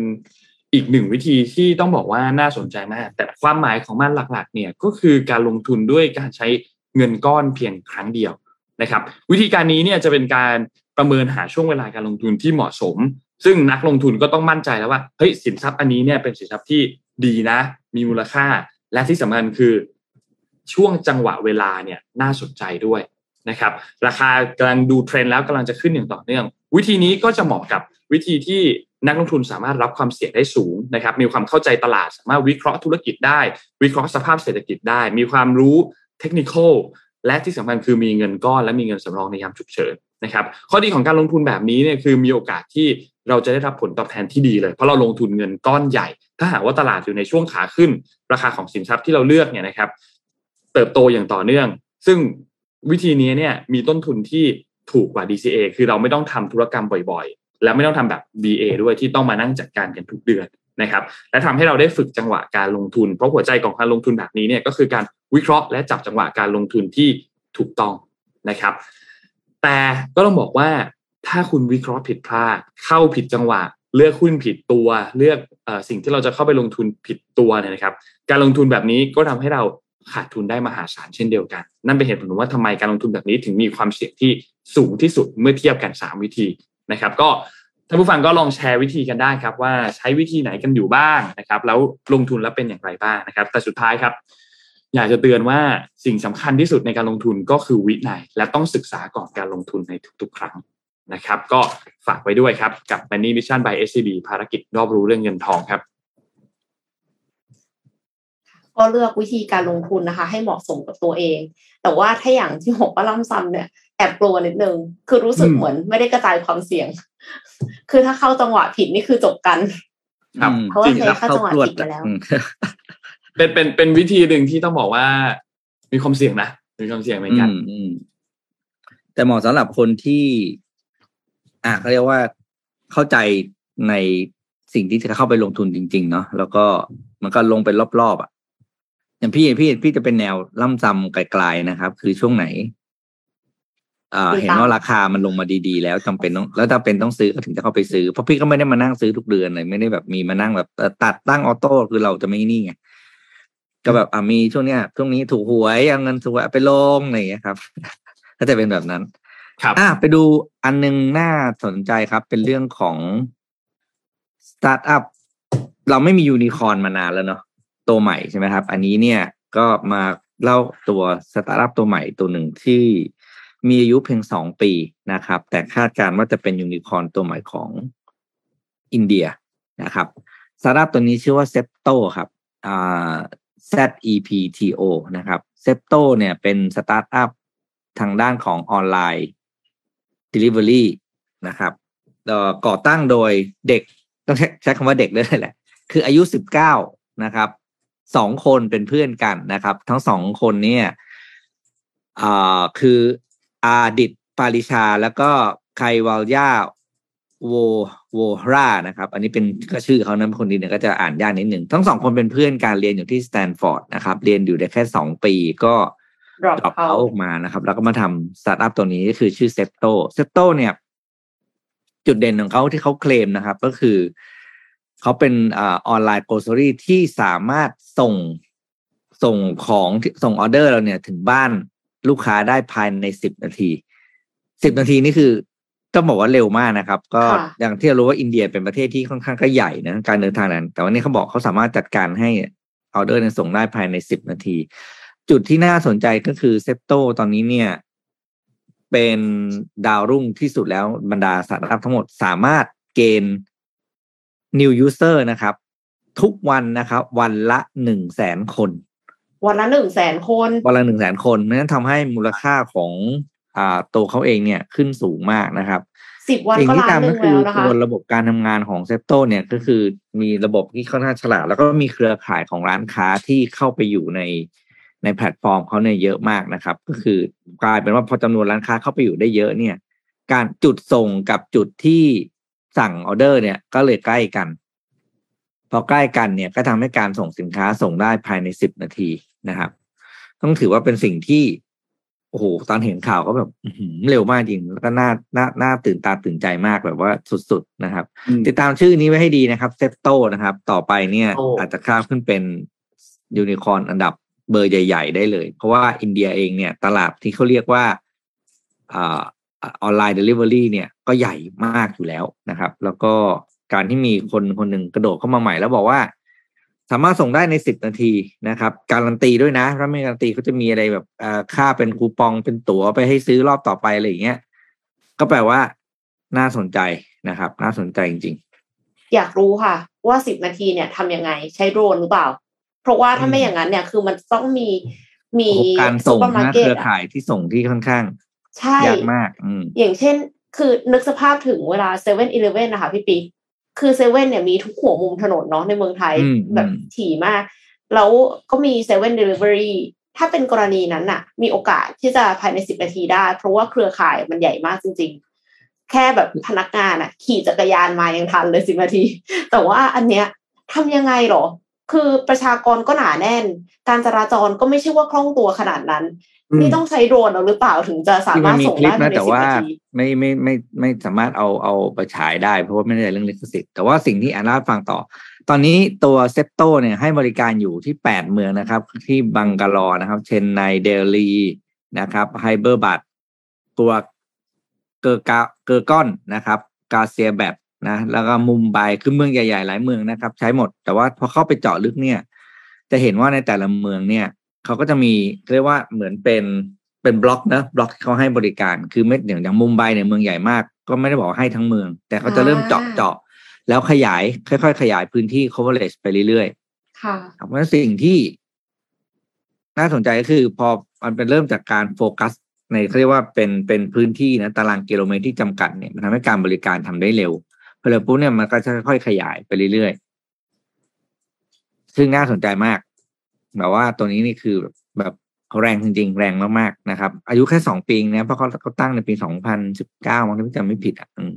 Speaker 2: อีกหนึ่งวิธีที่ต้องบอกว่าน่าสนใจมาก แต่ความหมายของมันหลักๆเนี่ยก็คือการลงทุนด้วยการใช้ เงินก้อนเพียงครั้งเดียวนะครับ วิธีการนี้เนี่ยจะเป็นการประเมินหาช่วงเวลาการลงทุนที่เหมาะสม ซึ่งนักลงทุนก็ต้องมั่นใจแล้วว่าเฮ้ยสินทรัพย์อันนี้เนี่ยเป็นสินทรัพย์ที่ดีนะ มีมูลค่า และที่สำคัญคือช่วงจังหวะเวลาเนี่ยน่าสนใจด้วยนะครับ ราคากำลังดูเทรนด์แล้วกำลังจะขึ้นอย่างต่อเนื่อง วิธีนี้ก็จะเหมาะกับวิธีที่นักลงทุนสามารถรับความเสี่ยงได้สูงนะครับ มีความเข้าใจตลาด สามารถวิเคราะห์ธุรกิจได้ วิเคราะห์สภาพเศรษฐกิจได้ มีความรู้ เทคนิคและที่สำคัญคือมีเงินก้อนและมีเงินสำรองในยามฉุกเฉินนะครับข้อดีของการลงทุนแบบนี้เนี่ยคือมีโอกาสที่เราจะได้รับผลตอบแทนที่ดีเลย เพราะเราลงทุนเงินก้อนใหญ่ ถ้าหากว่าตลาดอยู่ในช่วงขาขึ้น ราคาของสินทรัพย์ที่เราเลือกเนี่ยนะครับ เติบโตอย่างต่อเนื่อง ซึ่งวิธีนี้เนี่ยมีต้นทุนที่ถูกกว่า DCA คือเราไม่ต้องทำธุรกรรมบ่อยๆ และไม่ต้องทำแบบ BA ด้วยที่ต้องมานั่งจัดการกันทุกเดือน นะครับและทำให้เราได้ฝึกจังหวะการลงทุน เพราะหัวใจของการลงทุนแบบนี้เนี่ยก็คือการวิเคราะห์และจับจังหวะการลงทุนที่ถูกต้องนะครับ แต่ก็ต้องบอกว่าถ้าคุณวิเคราะห์ผิดพลาดเข้าผิดจังหวะ เลือกหุ้นผิดตัว เลือกอสิ่งที่เราจะเข้าไปลงทุนผิดตัวเนี่ยนะครับ การลงทุนแบบนี้ก็ทำให้เราขาดทุนได้มหาศาลเช่นเดียวกัน นั่นเป็นเหตุผลว่าทำไมการลงทุนแบบนี้ถึงมีความเสี่ยงที่สูงที่สุดเมื่อเทียบกัน 3 วิธีนะครับ ก็ ท่านผู้ฟังก็ลองแชร์วิธีกันได้ครับ ว่าใช้วิธีไหนกันอยู่บ้างนะครับ แล้วลงทุนแล้วเป็นอย่างไรบ้างนะครับ แต่สุดท้ายครับ อยากจะเตือนว่าสิ่งสำคัญที่สุดในการลงทุนก็คือวินัยและต้องศึกษาก่อนการลงทุนในทุกๆ ครั้งนะครับ ก็ฝากไว้ด้วยครับ กับ Money Mission by SCB ภารกิจรอบรู้เรื่องเงินทองครับ
Speaker 3: ก็เลือกวิธีการลงทุนนะคะ ให้เหมาะสมกับตัวเอง แต่ว่าถ้าอย่างที่หกว่าล่ำซ้ำเนี่ยแอบกลัวนิดนึง คือรู้สึกเหมือนไม่ได้กระจายความเสี่ยง คือถ้าเข้าจังหวะผิดนี่คือจบกัน
Speaker 2: ครับ
Speaker 3: เพราะว่าเคยเข้าจังหวะผิดมาแล้ว
Speaker 2: เป็นเป็นเป็นวิธีหนึ่งที่ต้องบอกว่า มีความเสี่ยงนะมีความเสี่ยงเหมือนกัน
Speaker 4: แต่เหมาะสำหรับคนที่ อ่าเขาเรียกว่าเข้าใจในสิ่งที่จะเข้าไปลงทุนจริง ๆ เนาะแล้วก็มันก็ลงเป็นรอบๆอะอย่างพี่พี่พี่จะเป็นแนวล่ำซำไกลๆนะครับ คือช่วงไหนอ่า
Speaker 3: ติดตาม
Speaker 4: เห็นว่าราคามันลงมาดีๆ แล้วจำเป็นต้องแล้วถ้าเป็นต้องซื้อก็ถึงจะเข้าไปซื้อเพราะพี่ก็ไม่ได้มานั่งซื้อทุกเดือนเลยไม่ได้แบบมีมานั่งแบบเอ่อตัดตั้งออโต้คือเราจะไม่นี่ไงก็แบบอ่ามีช่วงเนี้ยช่วงนี้ถูกหวยเอาเงินถูกหวยเอาไปลงอะไรอย่างเงี้ยครับ ก็จะเป็นแบบนั้น
Speaker 2: ครับ
Speaker 4: อะไปดูอันหนึงน่าสนใจครับ เป็นเรื่องของสตาร์ทอัพเราไม่มียูนิคอร์นมานานแล้วเนาะตัวใหม่ใช่ไหมครับ อันนี้เนี่ยก็มาเล่าตัวสตาร์ทอัพตัวใหม่ตัวหนึ่งที่ มีอายุเพียงสองปีนะครับ แต่คาดการณ์ว่าจะเป็นยูนิคอร์นตัวใหม่ของอินเดียนะครับสตาร์ทอัพตัวนี้ชื่อว่า Zepto ครับอ่า Z E P T O นะครับ Zepto เนี่ยเป็นสตาร์ทอัพทางด้านของออนไลน์ Delivery นะครับก่อตั้งโดยเด็กต้องใช้คำว่าเด็กเลยแหละ คืออายุสิบเก้านะครับสองคนเป็นเพื่อนกันนะครับ ทั้งสองคนเนี่ยคือ อาดิตปาริชา แล้วก็ไควาลยาโวโวรานะครับ อันนี้เป็นก็ชื่อเขานะคนดีเนี่ยก็จะอ่านยากนิดหนึ่งทั้งสองคนเป็นเพื่อนการเรียนอยู่ที่สแตนฟอร์ดนะครับ เรียนอยู่ได้แค่สองปีก็
Speaker 3: drop
Speaker 4: ดรอปเอา
Speaker 3: out
Speaker 4: ออกมานะครับ แล้วก็มาทำสตาร์ทอัพตัวนี้ก็คือชื่อเซ p โตเซ p โตเนี่ย จุดเด่นของเขาที่เขาเคลมนะครับ ก็คือเขาเป็นอ่าออนไลน์โกล c รี่ที่สามารถส่งส่งของที่ส่งออเดอร์เราเนี่ยถึงบ้าน ลูกค้าได้ภายในสิบนาทีสิบนาทีนี่คือต้องบอกว่าเร็วมากนะครับ ก็
Speaker 3: ค่ะ
Speaker 4: อย่างที่เรารู้ว่าอินเดียเป็นประเทศที่ค่อนข้างก็ใหญ่นะการเดินทางนั้น แต่วันนี้เขาบอกเขาสามารถจัดการให้ออเดอร์เนี่ยส่งได้ภายในสิบนาที จุดที่น่าสนใจก็คือเซ p โตตอนนี้เนี่ย เป็นดาวรุ่งที่สุดแล้วบรรดาสตาร์ทอัพทั้งหมดสามารถเกณฑ์ new user นะครับ ทุกวันนะครับ วันละหนึ่งแสนคน
Speaker 3: วันละหนึ่งแสนคน
Speaker 4: วันละหนึ่งแสนคนนั้นทำให้มูลค่าของอ่าตัวเขาเองเนี่ยขึ้นสูงมากนะครับ
Speaker 3: สิบวันก็
Speaker 4: ที่
Speaker 3: ล้านหนึ่ง
Speaker 4: คือ
Speaker 3: แล้วนะคะ
Speaker 4: ตัวระบบการทำงานของเซ p โตเนี่ยก็คือมีระบบที่ค่อนข้างฉลาด แล้วก็มีเครือข่ายของร้านค้าที่เข้าไปอยู่ในในแพลตฟอร์มเขาเนี่ยเยอะมากนะครับ ก็คือกลายเป็นว่าพอจำนวนร้านค้าเข้าไปอยู่ได้เยอะเนี่ย การจุดส่งกับจุดที่สั่งออเดอร์เนี่ยก็เลยใกล้กัน พอใกล้กันเนี่ยก็ทำให้การส่งสินค้าส่งได้ภายในสิบนาที นะครับ ต้องถือว่าเป็นสิ่งที่โอ้โหตอนเห็นข่าวก็แบบอื้อหือเร็วมากจริงแล้วก็น่าน่าน่าตื่นตาตื่นใจมากแบบว่าสุดๆนะครับ
Speaker 2: อืม
Speaker 4: ติดตามชื่อนี้ไว้ให้ดีนะครับเซ p โตนะครับ ต่อไปเนี่ย
Speaker 2: โอ้
Speaker 4: อาจจะข้ามขึ้นเป็นยูนิคอร์นอันดับเบอร์ใหญ่ ๆ ได้เลย เพราะว่าอินเดียเองเนี่ย ตลาดที่เขาเรียกว่าอ่าออนไลน์เดลิเวอรี่เนี่ยก็ใหญ่มากอยู่แล้วนะครับ แล้วก็การที่มีคนคนหนึ่งกระโดดเข้ามาใหม่แล้วบอกว่า สามารถส่งได้ในสิบนาทีนะครับ การันตีด้วยนะถ้าไม่การันตีเขาจะมีอะไรแบบอ่าค่าเป็นคูปองเป็นตั๋วไปให้ซื้อรอบต่อไปอะไรอย่างเงี้ยก็แปลว่าน่าสนใจนะครับ น่าสนใจจริง
Speaker 3: อยากรู้ค่ะ ว่าสิบนาทีเนี่ยทำยังไงใช้โดรนหรือเปล่า เพราะว่าถ้าไม่
Speaker 4: อืม
Speaker 3: อย่างนั้นเนี่ยคือมันต้องมีมี
Speaker 4: ๆการ
Speaker 3: ซู
Speaker 4: ส่ง
Speaker 3: เปอร์มา
Speaker 4: นะ
Speaker 3: ร์เก็
Speaker 4: เค
Speaker 3: ต
Speaker 4: รือข่ายที่ส่งที่ค่อนข้าง
Speaker 3: ใช่
Speaker 4: ยากมาก อืม
Speaker 3: อย่างเช่น คือนึกสภาพถึงเวลาเซเว่นอีเลฟเว่นนะคะพี่ปิ๊ก คือเซเว่นเนี่ยมีทุกหัวมุมถนนเนาะในเมืองไทย
Speaker 4: อืม
Speaker 3: แบบ
Speaker 4: อืม
Speaker 3: ถี่มาก แล้วก็มีเซเว่นเดลิเวอรี่ถ้าเป็นกรณีนั้นน่ะ มีโอกาสที่จะภายในสิบนาทีได้ เพราะว่าเครือข่ายมันใหญ่มากจริง ๆ แค่แบบพนักงานอะ ขี่จักรยานมายังทันเลยสิบนาที แต่ว่าอันเนี้ยทำยังไงหรอ คือประชากรก็หนาแน่น การจราจรก็ไม่ใช่ว่าคล่องตัวขนาดนั้น
Speaker 2: อืม
Speaker 3: นี่ต้องใช้โดรนเอาหรือเปล่าถึงจะสา
Speaker 4: ที่
Speaker 3: มา
Speaker 4: มั
Speaker 3: ร
Speaker 4: น
Speaker 3: ถ
Speaker 4: มี
Speaker 3: ส่ง
Speaker 4: คลิป
Speaker 3: ได้ภาย
Speaker 4: นะ
Speaker 3: ใน
Speaker 4: แต่
Speaker 3: สิบ
Speaker 4: ว่า
Speaker 3: นาที
Speaker 4: ไม่ไม่ไม่ไม่สามารถเอาเอาไปฉายได้ เพราะว่าไม่ได้เรื่องลิขสิทธิ์แต่ว่าสิ่งที่อ่านเล่าให้ฟังต่อ ตอนนี้ตัวเซปโตเนี่ยให้บริการอยู่ที่แปดเมืองนะครับ ที่บังกาลอนะครับ เชนไนเดลีนะครับไฮเดอราบัดตัวเกอร์กาเกอร์กอนนะครับ กาเซียบัด นะแล้วก็มุมไบคือเมืองใหญ่ๆหลายเมืองนะครับ ใช้หมด แต่ว่าพอเข้าไปเจาะลึกเนี่ย จะเห็นว่าในแต่ละเมืองเนี่ยเขาก็จะมีเรียกว่าเหมือนเป็นเป็นบล็อกนะบล็อกที่เขาให้บริการคือไม่อย่างอย่างมุมไบเนี่ยเมืองใหญ่มาก ก็ไม่ได้บอกว่าให้ทั้งเมือง แต่เขาจะเริ่มเจาะ
Speaker 3: อ่า
Speaker 4: เจาะแล้วขยาย ค่อยๆ ขยายพื้นที่ coverage ไปเรื่อยๆ
Speaker 3: ค่ะ
Speaker 4: ครับเพราะฉะนั้นสิ่งที่น่าสนใจก็คือพอมันเป็นเริ่มจากการโฟกัสในเขาเรียกว่าเป็นเป็นพื้นที่นะตารางกิโลเมตรที่จำกัดเนี่ยมันทำให้การบริการทำได้เร็วพอ เร็วปุ๊บเนี่ยมันก็จะค่อยๆขยายไปเรื่อยๆ ซึ่งน่าสนใจมาก แบบว่าตัวนี้นี่คือแบบแบบแรงจริงๆ แรงมากๆนะครับ อายุแค่สองปีนะเพราะเขาเขาตั้งในปีสองพันสิบเก้ามันถ้าจำไม่ผิดอะอืม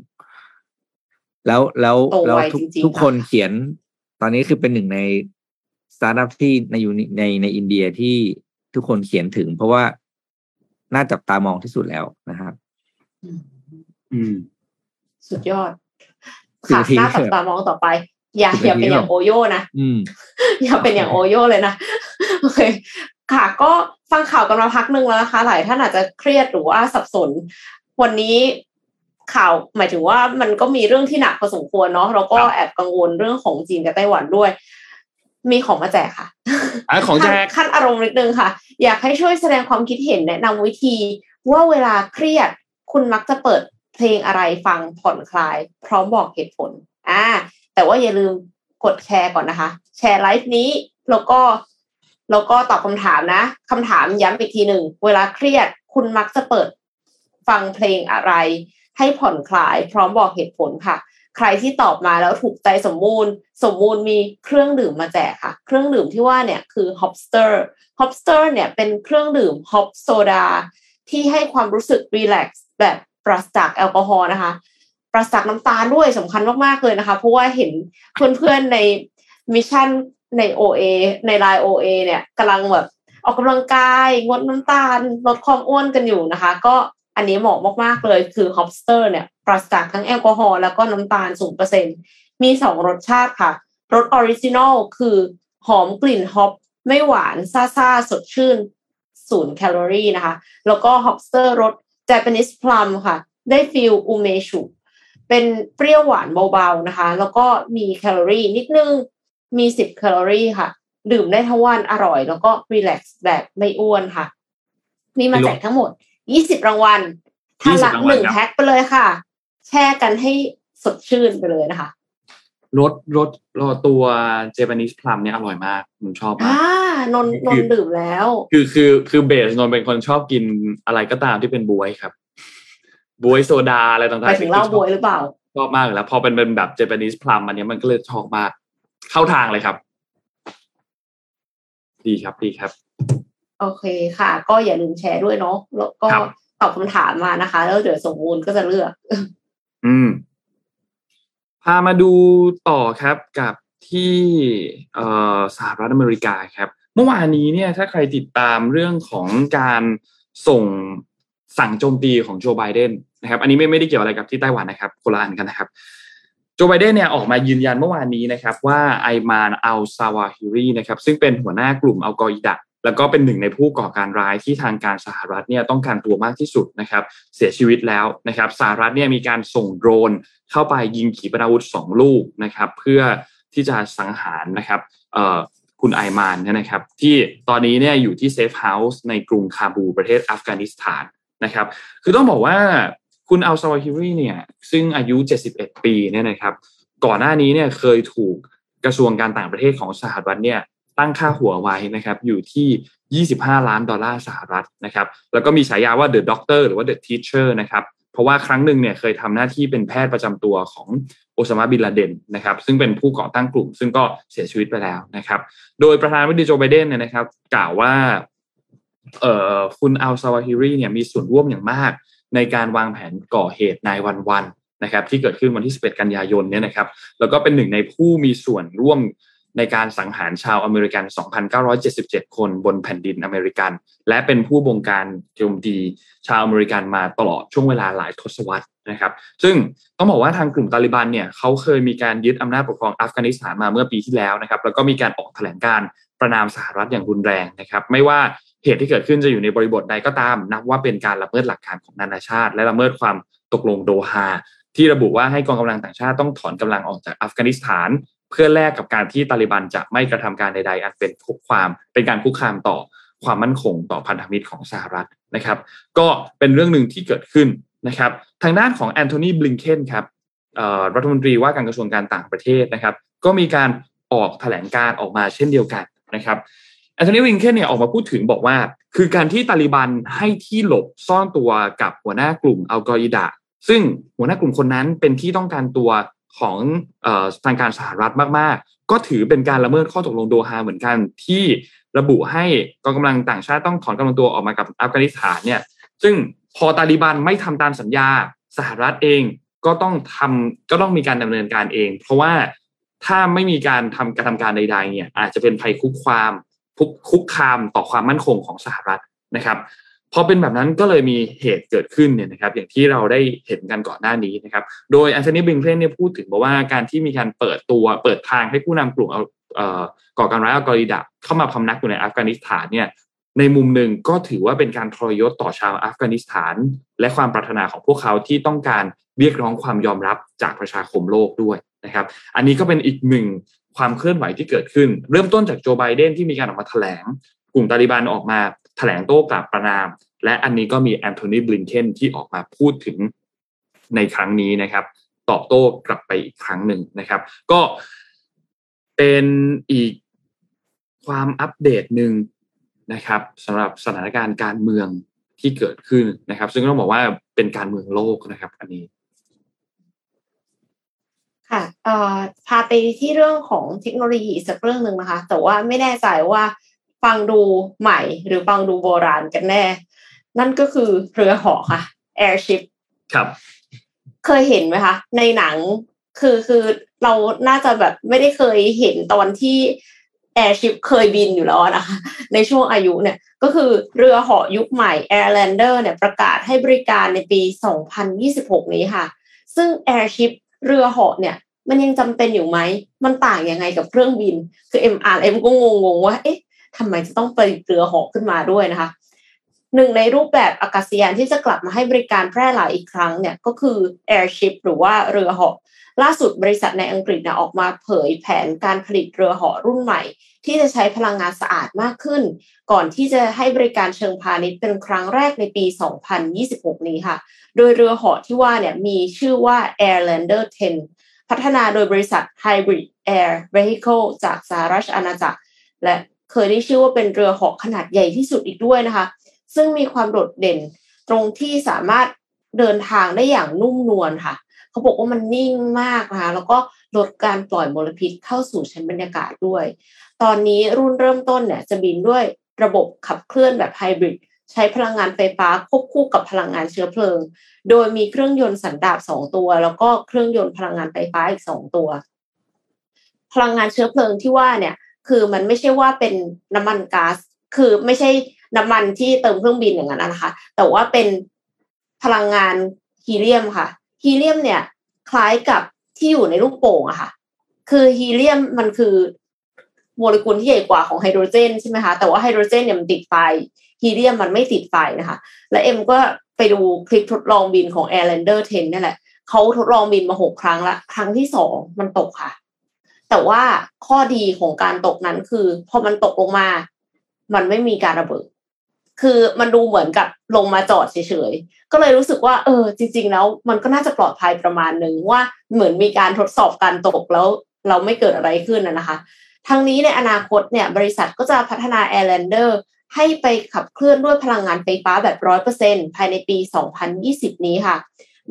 Speaker 4: แล้วแล้ว
Speaker 3: โต
Speaker 4: แล้ว
Speaker 3: ไว
Speaker 4: ทุก
Speaker 3: จริงๆ
Speaker 4: ทุกคน
Speaker 3: ค่ะ
Speaker 4: เขียน ตอนนี้คือเป็นหนึ่งในสตาร์ทอัพที่ในยูนิในในอินเดียที่ทุกคนเขียนถึง เพราะว่าน่าจับตามองที่สุดแล้วนะครับ
Speaker 2: อืม
Speaker 3: สุดยอด
Speaker 4: สิบ
Speaker 3: ค่ะ
Speaker 4: นาที
Speaker 3: หน้าจับ
Speaker 4: เถอะ
Speaker 3: ตามองต่อไป อย่า
Speaker 4: สิบ
Speaker 3: อย่า
Speaker 4: นาที
Speaker 3: เป็นอย่าง
Speaker 4: เถอะ
Speaker 3: โอโย่นะ
Speaker 4: อืม
Speaker 3: อย่าเป็นอย่างโอโย่เลยนะโอเคค่ะ ก็ฟังข่าวกันมาพักหนึ่งแล้วนะคะ หลายท่านอาจจะเครียดหรือว่าสับสน วันนี้ข่าวหมายถึงว่ามันก็มีเรื่องที่หนักพอสมควรเนาะเราก็
Speaker 2: ครับ
Speaker 3: แอบกังวลเรื่องของจีนกับไต้หวันด้วย มีของมาแจกค่ะ
Speaker 2: อะของแจก
Speaker 3: ขั้นขั้นอารมณ์นิดนึงค่ะ อยากให้ช่วยแสดงความคิดเห็นแนะนำวิธี ว่าเวลาเครียดคุณมักจะเปิด เพลงอะไรฟังผ่อนคลาย พร้อมบอกเหตุผลอ่าแต่ว่าอย่าลืมกดแชร์ก่อนนะคะ แชร์ไลฟ์นี้แล้วก็แล้วก็ตอบคำถามนะคำถามย้ำอีกทีหนึ่ง เวลาเครียดคุณมักจะเปิดฟังเพลงอะไร ให้ผ่อนคลาย พร้อมบอกเหตุผลค่ะ ใครที่ตอบมาแล้วถูกใจสมมูล สมมูลมีเครื่องดื่มมาแจกค่ะ เครื่องดื่มที่ว่าเนี่ยคือ Hopster Hopster เนี่ยเป็นเครื่องดื่ม Hop Soda ที่ให้ความรู้สึกรีแลกซ์แบบ ปราศจากแอลกอฮอล์นะคะ ปราศจากน้ำตาลด้วยสำคัญมากๆเลยนะคะ เพราะว่าเห็นเพื่อนๆในMission ใน OA ใน LINE OA เนี่ยกำลังแบบออกกำลังกายงดน้ำตาลลดความอ้วนกันอยู่นะคะ ก็อันนี้เหมาะมากๆเลยคือ Hopster เนี่ยปราศจากทั้งแอลกอฮอล์แล้วก็น้ำตาล0%มีสองรสชาติค่ะ รส original คือหอมกลิ่น hop ไม่หวาน ซ่าซาๆสดชื่นศูนย์แคลอรี่นะคะ แล้วก็ Hopster รส Japanese Plum ค่ะ ได้ feel อูเมชุเป็นเปรี้ยวหวานเบาๆนะคะ แล้วก็มีแคลอรี่นิดนึง มี10แคลอรี่ค่ะ ดื่มได้ทั้งวันอร่อย แล้วก็รีแลกซ์แบบไม่อ้วนค่ะ มีมาแจกทั้งหมด20รางวัลท่านละ
Speaker 2: 20รางวัล
Speaker 3: หนึ่ง
Speaker 2: ครับ
Speaker 3: แพ็คไปเลยค่ะ แช่กันให้สดชื่นไปเลยนะคะ
Speaker 2: รสรสรสตัวเจแปนิสพลัมเนี่ยอร่อยมากผมชอบมา
Speaker 3: อ่ากนนท์นนท์ดื่มแล้ว
Speaker 2: คือคือคือเบสนนท์เป็นคนชอบกินอะไรก็ตามที่เป็นบวยครับ บวยโซดาอะไรต่างๆ
Speaker 3: ไปถึงเหล้าบวยหรือเปล่า
Speaker 2: ชอบมากอยู่แล้ว พอเป็นเป็นแบบเจแปนิสพลัมอันเนี้ยมันก็เลยชอบมาก เข้าทางเลยครับ ดีครับดีครับ
Speaker 3: โอเคค่ะ ก็อย่าลืมแชร์ด้วยเนาะแล้วก็
Speaker 2: ครับ
Speaker 3: ตอบคำถามมานะคะ แล้วเดี๋ยวสมมูลก็จะเลือก
Speaker 2: อืม พามาดูต่อครับกับที่สหรัฐอเมริกาครับเมื่อวานนี้เนี่ยถ้าใครติดตามเรื่องของการส่งสั่งโจมตีของโจไบเดนนะครับอันนี้ไม่ไม่ได้เกี่ยวอะไรกับที่ไต้หวันนะครับคนละอันกันนะครับโจไบเดนเนี่ยออกมายืนยันเมื่อวานนี้นะครับว่าไอมานอัลซาวาฮิรีนะครับซึ่งเป็นหัวหน้ากลุ่มอัลกออิดะ แล้วก็เป็นหนึ่งในผู้ก่อการร้ายที่ทางการสหรัฐเนี่ยต้องการตัวมากที่สุดนะครับ เสียชีวิตแล้วนะครับสหรัฐเนี่ยมีการส่งโดรนเข้าไปยิงขีปนาวุธสองลูกนะครับ เพื่อที่จะสังหารนะครับคุณไอมานเนี่ยนะครับ ที่ตอนนี้เนี่ยอยู่ที่ safe house ในกรุงคาบูลประเทศอัฟกานิสถานนะครับ คือต้องบอกว่าคุณอัลซาวาฮิรีเนี่ยซึ่งอายุ 71 ปีเนี่ยนะครับ ก่อนหน้านี้เนี่ยเคยถูกกระทรวงการต่างประเทศของสหรัฐเนี่ย ตั้งค่าหัวไว้นะครับอยู่ที่ 25 ล้านดอลลาร์สหรัฐนะครับแล้วก็มีฉายาว่า The Doctor หรือว่า The Teacher นะครับเพราะว่าครั้งหนึ่งเนี่ยเคยทำหน้าที่เป็นแพทย์ประจำตัวของโอซามาบินลาเดนนะครับซึ่งเป็นผู้ก่อตั้งกลุ่ม ซึ่งก็เสียชีวิตไปแล้วนะครับโดยประธานาธิบดีโจไบเดนเนี่ยนะครับกล่าวว่าเอ่อคุณอัลซาวาฮิรีเนี่ยมีส่วนร่วมอย่างมาก ในการวางแผนก่อเหตุ nine one one นะครับที่เกิดขึ้นวันที่ 11 กันยายนเนี่ยนะครับแล้วก็เป็นหนึ่งในผู้มีส่วนร่วม ในการสังหารชาวอเมริกัน 2,977 คนบนแผ่นดินอเมริกัน และเป็นผู้บงการโจมตีชาวอเมริกันมาตลอดช่วงเวลาหลายทศวรรษนะครับ ซึ่งต้องบอกว่าทางกลุ่มตาลิบันเนี่ยเขาเคยมีการยึดอำนาจปกครองอัฟกานิสถานมาเมื่อปีที่แล้วนะครับ แล้วก็มีการออกแถลงการประนามสหรัฐอย่างรุนแรงนะครับ ไม่ว่าเหตุที่เกิดขึ้นจะอยู่ในบริบทใดก็ตาม นับว่าเป็นการละเมิดหลักการของนานาชาติ และละเมิดความตกลงโดฮาที่ระบุว่าให้กองกำลังต่างชาติต้องถอนกำลังออกจากอัฟกานิสถาน เพื่อแลกกับการที่ตาลิบันจะไม่กระทำการใดๆอันเป็นคุกความเป็นการคุกคามต่อความมั่นคงต่อพันธมิตรของสหรัฐนะครับ ก็เป็นเรื่องหนึ่งที่เกิดขึ้นนะครับ ทางด้านของแอนโทนีบลิงเคนครับรัฐมนตรีว่าการกระทรวงการต่างประเทศนะครับ ก็มีการออกแถลงการออกมาเช่นเดียวกันนะครับแอนโทนีบลิงเคนเนี่ยออกมาพูดถึงบอกว่า คือการที่ตาลิบันให้ที่หลบซ่อนตัวกับหัวหน้ากลุ่มอัลกออิดะซึ่งหัวหน้ากลุ่มคนนั้นเป็นที่ต้องการตัว ของทางการสหรัฐมาก ๆ ก็ถือเป็นการละเมิดข้อตกลงโดฮาเหมือนกันที่ระบุให้กองกำลังต่างชาติต้องถอนกำลังตัวออกมากับอัฟกานิสถานเนี่ยซึ่งพอตาลิบันไม่ทำตามสัญญาสหรัฐเองก็ต้องทำก็ต้องมีการดำเนินการเอง เพราะว่าถ้าไม่มีการทำการทำการใด ๆ เนี่ยอาจจะเป็นภัยคุกความคุกคามต่อความมั่นคงของสหรัฐนะครับ พอเป็นแบบนั้นก็เลยมีเหตุเกิดขึ้นเนี่ยนะครับอย่างที่เราได้เห็นกันก่อนหน้านี้นะครับโดยแอนโทนีบิงเคลนเนี่ยพูดถึงบอกว่าการที่มีการเปิดตัวเปิดทางให้ผู้นำกลุ่มก่อการร้ายอัลกออิดะห์เข้ามาพำนักอยู่ในอัฟกานิสถานเนี่ยในมุมหนึ่งก็ถือว่าเป็นการทรยศต่อชาวอัฟกานิสถาน และความปรารถนาของพวกเขาที่ต้องการเรียกร้องความยอมรับจากประชาคมโลกด้วยนะครับ อันนี้ก็เป็นอีกหนึ่งความเคลื่อนไหวที่เกิดขึ้น เริ่มต้นจากโจไบเดนที่มีการออกมาแถลง กลุ่มตาลิบันออกมา แถลงโต้กลับประณาม และอันนี้ก็มีแอนโทนีบลินเคนที่ออกมาพูดถึงในครั้งนี้นะครับ ตอบโต้กลับไปอีกครั้งหนึ่งนะครับ ก็เป็นอีกความอัปเดตหนึ่งนะครับสำหรับสถานการณ์การเมืองที่เกิดขึ้นนะครับ ซึ่งต้องบอกว่าเป็นการเมืองโลกนะครับ อันนี้
Speaker 3: ค่ะเอ่อพาไปที่เรื่องของเทคโนโลยีสักเรื่องหนึ่งนะคะ แต่ว่าไม่แน่ใจว่า ฟังดูใหม่หรือฟังดูโบราณกันแน่ นั่นก็คือเรือหอค่ะ airship
Speaker 2: ครับ
Speaker 3: เคยเห็นไหมคะ ในหนังคือคือเราน่าจะแบบไม่ได้เคยเห็นตอนที่แอร์ชิพเคยบินอยู่แล้วนะคะในช่วงอายุเนี่ยก็คือเรือเหาะยุคใหม่ Airlander เนี่ยประกาศให้บริการในปี 2026 นี้ค่ะ ซึ่ง Airship เรือเหาะเนี่ย มันยังจำเป็นอยู่ไหม มันต่างยังไงกับเครื่องบิน คือ MRM ก็งงๆว่าเอ๊ะ ทำไมจะต้องไปเรือเหาะขึ้นมาด้วยนะคะหนึ่งในรูปแบบอากาศยานที่จะกลับมาให้บริการแพร่หลายอีกครั้งเนี่ยก็คือ Airship หรือว่าเรือเหาะล่าสุดบริษัทในอังกฤษนะออกมาเผยแผนการผลิตเรือเหาะรุ่นใหม่ ที่จะใช้พลังงานสะอาดมากขึ้น ก่อนที่จะให้บริการเชิงพาณิชย์เป็นครั้งแรกในปี 2026 นี้ค่ะ โดยเรือเหาะที่ว่าเนี่ยมีชื่อว่า Airlander 10 พัฒนาโดยบริษัท Hybrid Air Vehicle จากสหรัฐอาณาจักร และ เคยได้ชื่อว่าเป็นเรือเหาะขนาดใหญ่ที่สุดอีกด้วยนะคะ ซึ่งมีความโดดเด่นตรงที่สามารถเดินทางได้อย่างนุ่มนวลค่ะ เขาบอกว่ามันนิ่งมากนะคะแล้วก็ลดการปล่อยมลพิษเข้าสู่ชั้นบรรยากาศด้วย ตอนนี้รุ่นเริ่มต้นเนี่ยจะบินด้วยระบบขับเคลื่อนแบบไฮบริดใช้พลังงานไฟฟ้าควบคู่กับพลังงานเชื้อเพลิง โดยมีเครื่องยนต์สันดาปสองตัว แล้วก็เครื่องยนต์พลังงานไฟฟ้าอีกสองตัว พลังงานเชื้อเพลิงที่ว่าเนี่ย คือมันไม่ใช่ว่าเป็นน้ำมันก๊าซคือไม่ใช่น้ำมันที่เติมเครื่องบินอย่างนั้นนะคะ แต่ว่าเป็นพลังงานฮีเลียมค่ะ ฮีเลียมเนี่ย คล้ายกับที่อยู่ในลูกโป่งอะค่ะ คือฮีเลียมมันคือโมเลกุลที่ใหญ่กว่าของไฮโดรเจนใช่ไหมคะแต่ว่าไฮโดรเจนเนี่ยมันติดไฟฮีเลียมมันไม่ติดไฟนะคะ และเอ็มก็ไปดูคลิปทดลองบินของ Airlander 10นี่แหละเขาทดลองบินมาหกครั้งละ ครั้งที่สองมันตกค่ะ แต่ว่าข้อดีของการตกนั้นคือ พอมันตกลงมา มันไม่มีการระเบิด คือมันดูเหมือนกับลงมาจอดเฉยๆ ก็เลยรู้สึกว่า เออ จริง ๆ แล้ว มันก็น่าจะปลอดภัยประมาณหนึ่งว่าเหมือนมีการทดสอบการตกแล้ว เราไม่เกิดอะไรขึ้นนะคะ ทั้งนี้ในอนาคตเนี่ย บริษัทก็จะพัฒนา Airlander ให้ไปขับเคลื่อนด้วยพลังงานไฟฟ้าแบบร้อยเปอร์เซ็นภายในปี 2020 นี้ค่ะ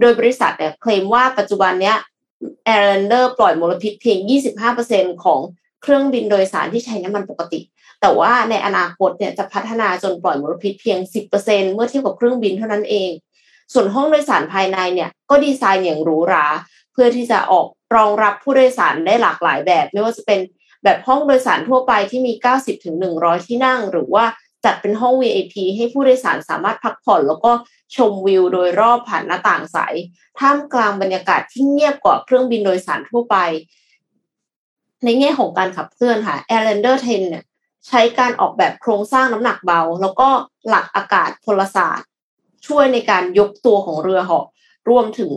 Speaker 3: โดยบริษัทเนี่ยเคลมว่าปัจจุบันเนี้ย Airlander ปล่อยมลพิษเพียง 25%ของเครื่องบินโดยสารที่ใช้น้ำมันปกติ แต่ว่าในอนาคตเนี่ยจะพัฒนาจนปล่อยมลพิษเพียง 10%เมื่อเทียบกับเครื่องบินเท่านั้นเอง ส่วนห้องโดยสารภายในเนี่ยก็ดีไซน์อย่างหรูหรา เพื่อที่จะออกรองรับผู้โดยสารได้หลากหลายแบบ ไม่ว่าจะเป็นแบบห้องโดยสารทั่วไปที่มี 90ถึง100 ที่นั่ง หรือว่า จัดเป็นห้อง VIP ให้ผู้โดยสารสามารถพักผ่อน แล้วก็ชมวิวโดยรอบผ่านหน้าต่างใส ท่ามกลางบรรยากาศที่เงียบกว่าเครื่องบินโดยสารทั่วไป ในแง่ของการขับเคลื่อนค่ะ Airlander 10 เนี่ยใช้การออกแบบโครงสร้างน้ำหนักเบา แล้วก็หลักอากาศพลศาสตร์ ช่วยในการยกตัวของเรือเหาะรวมถึง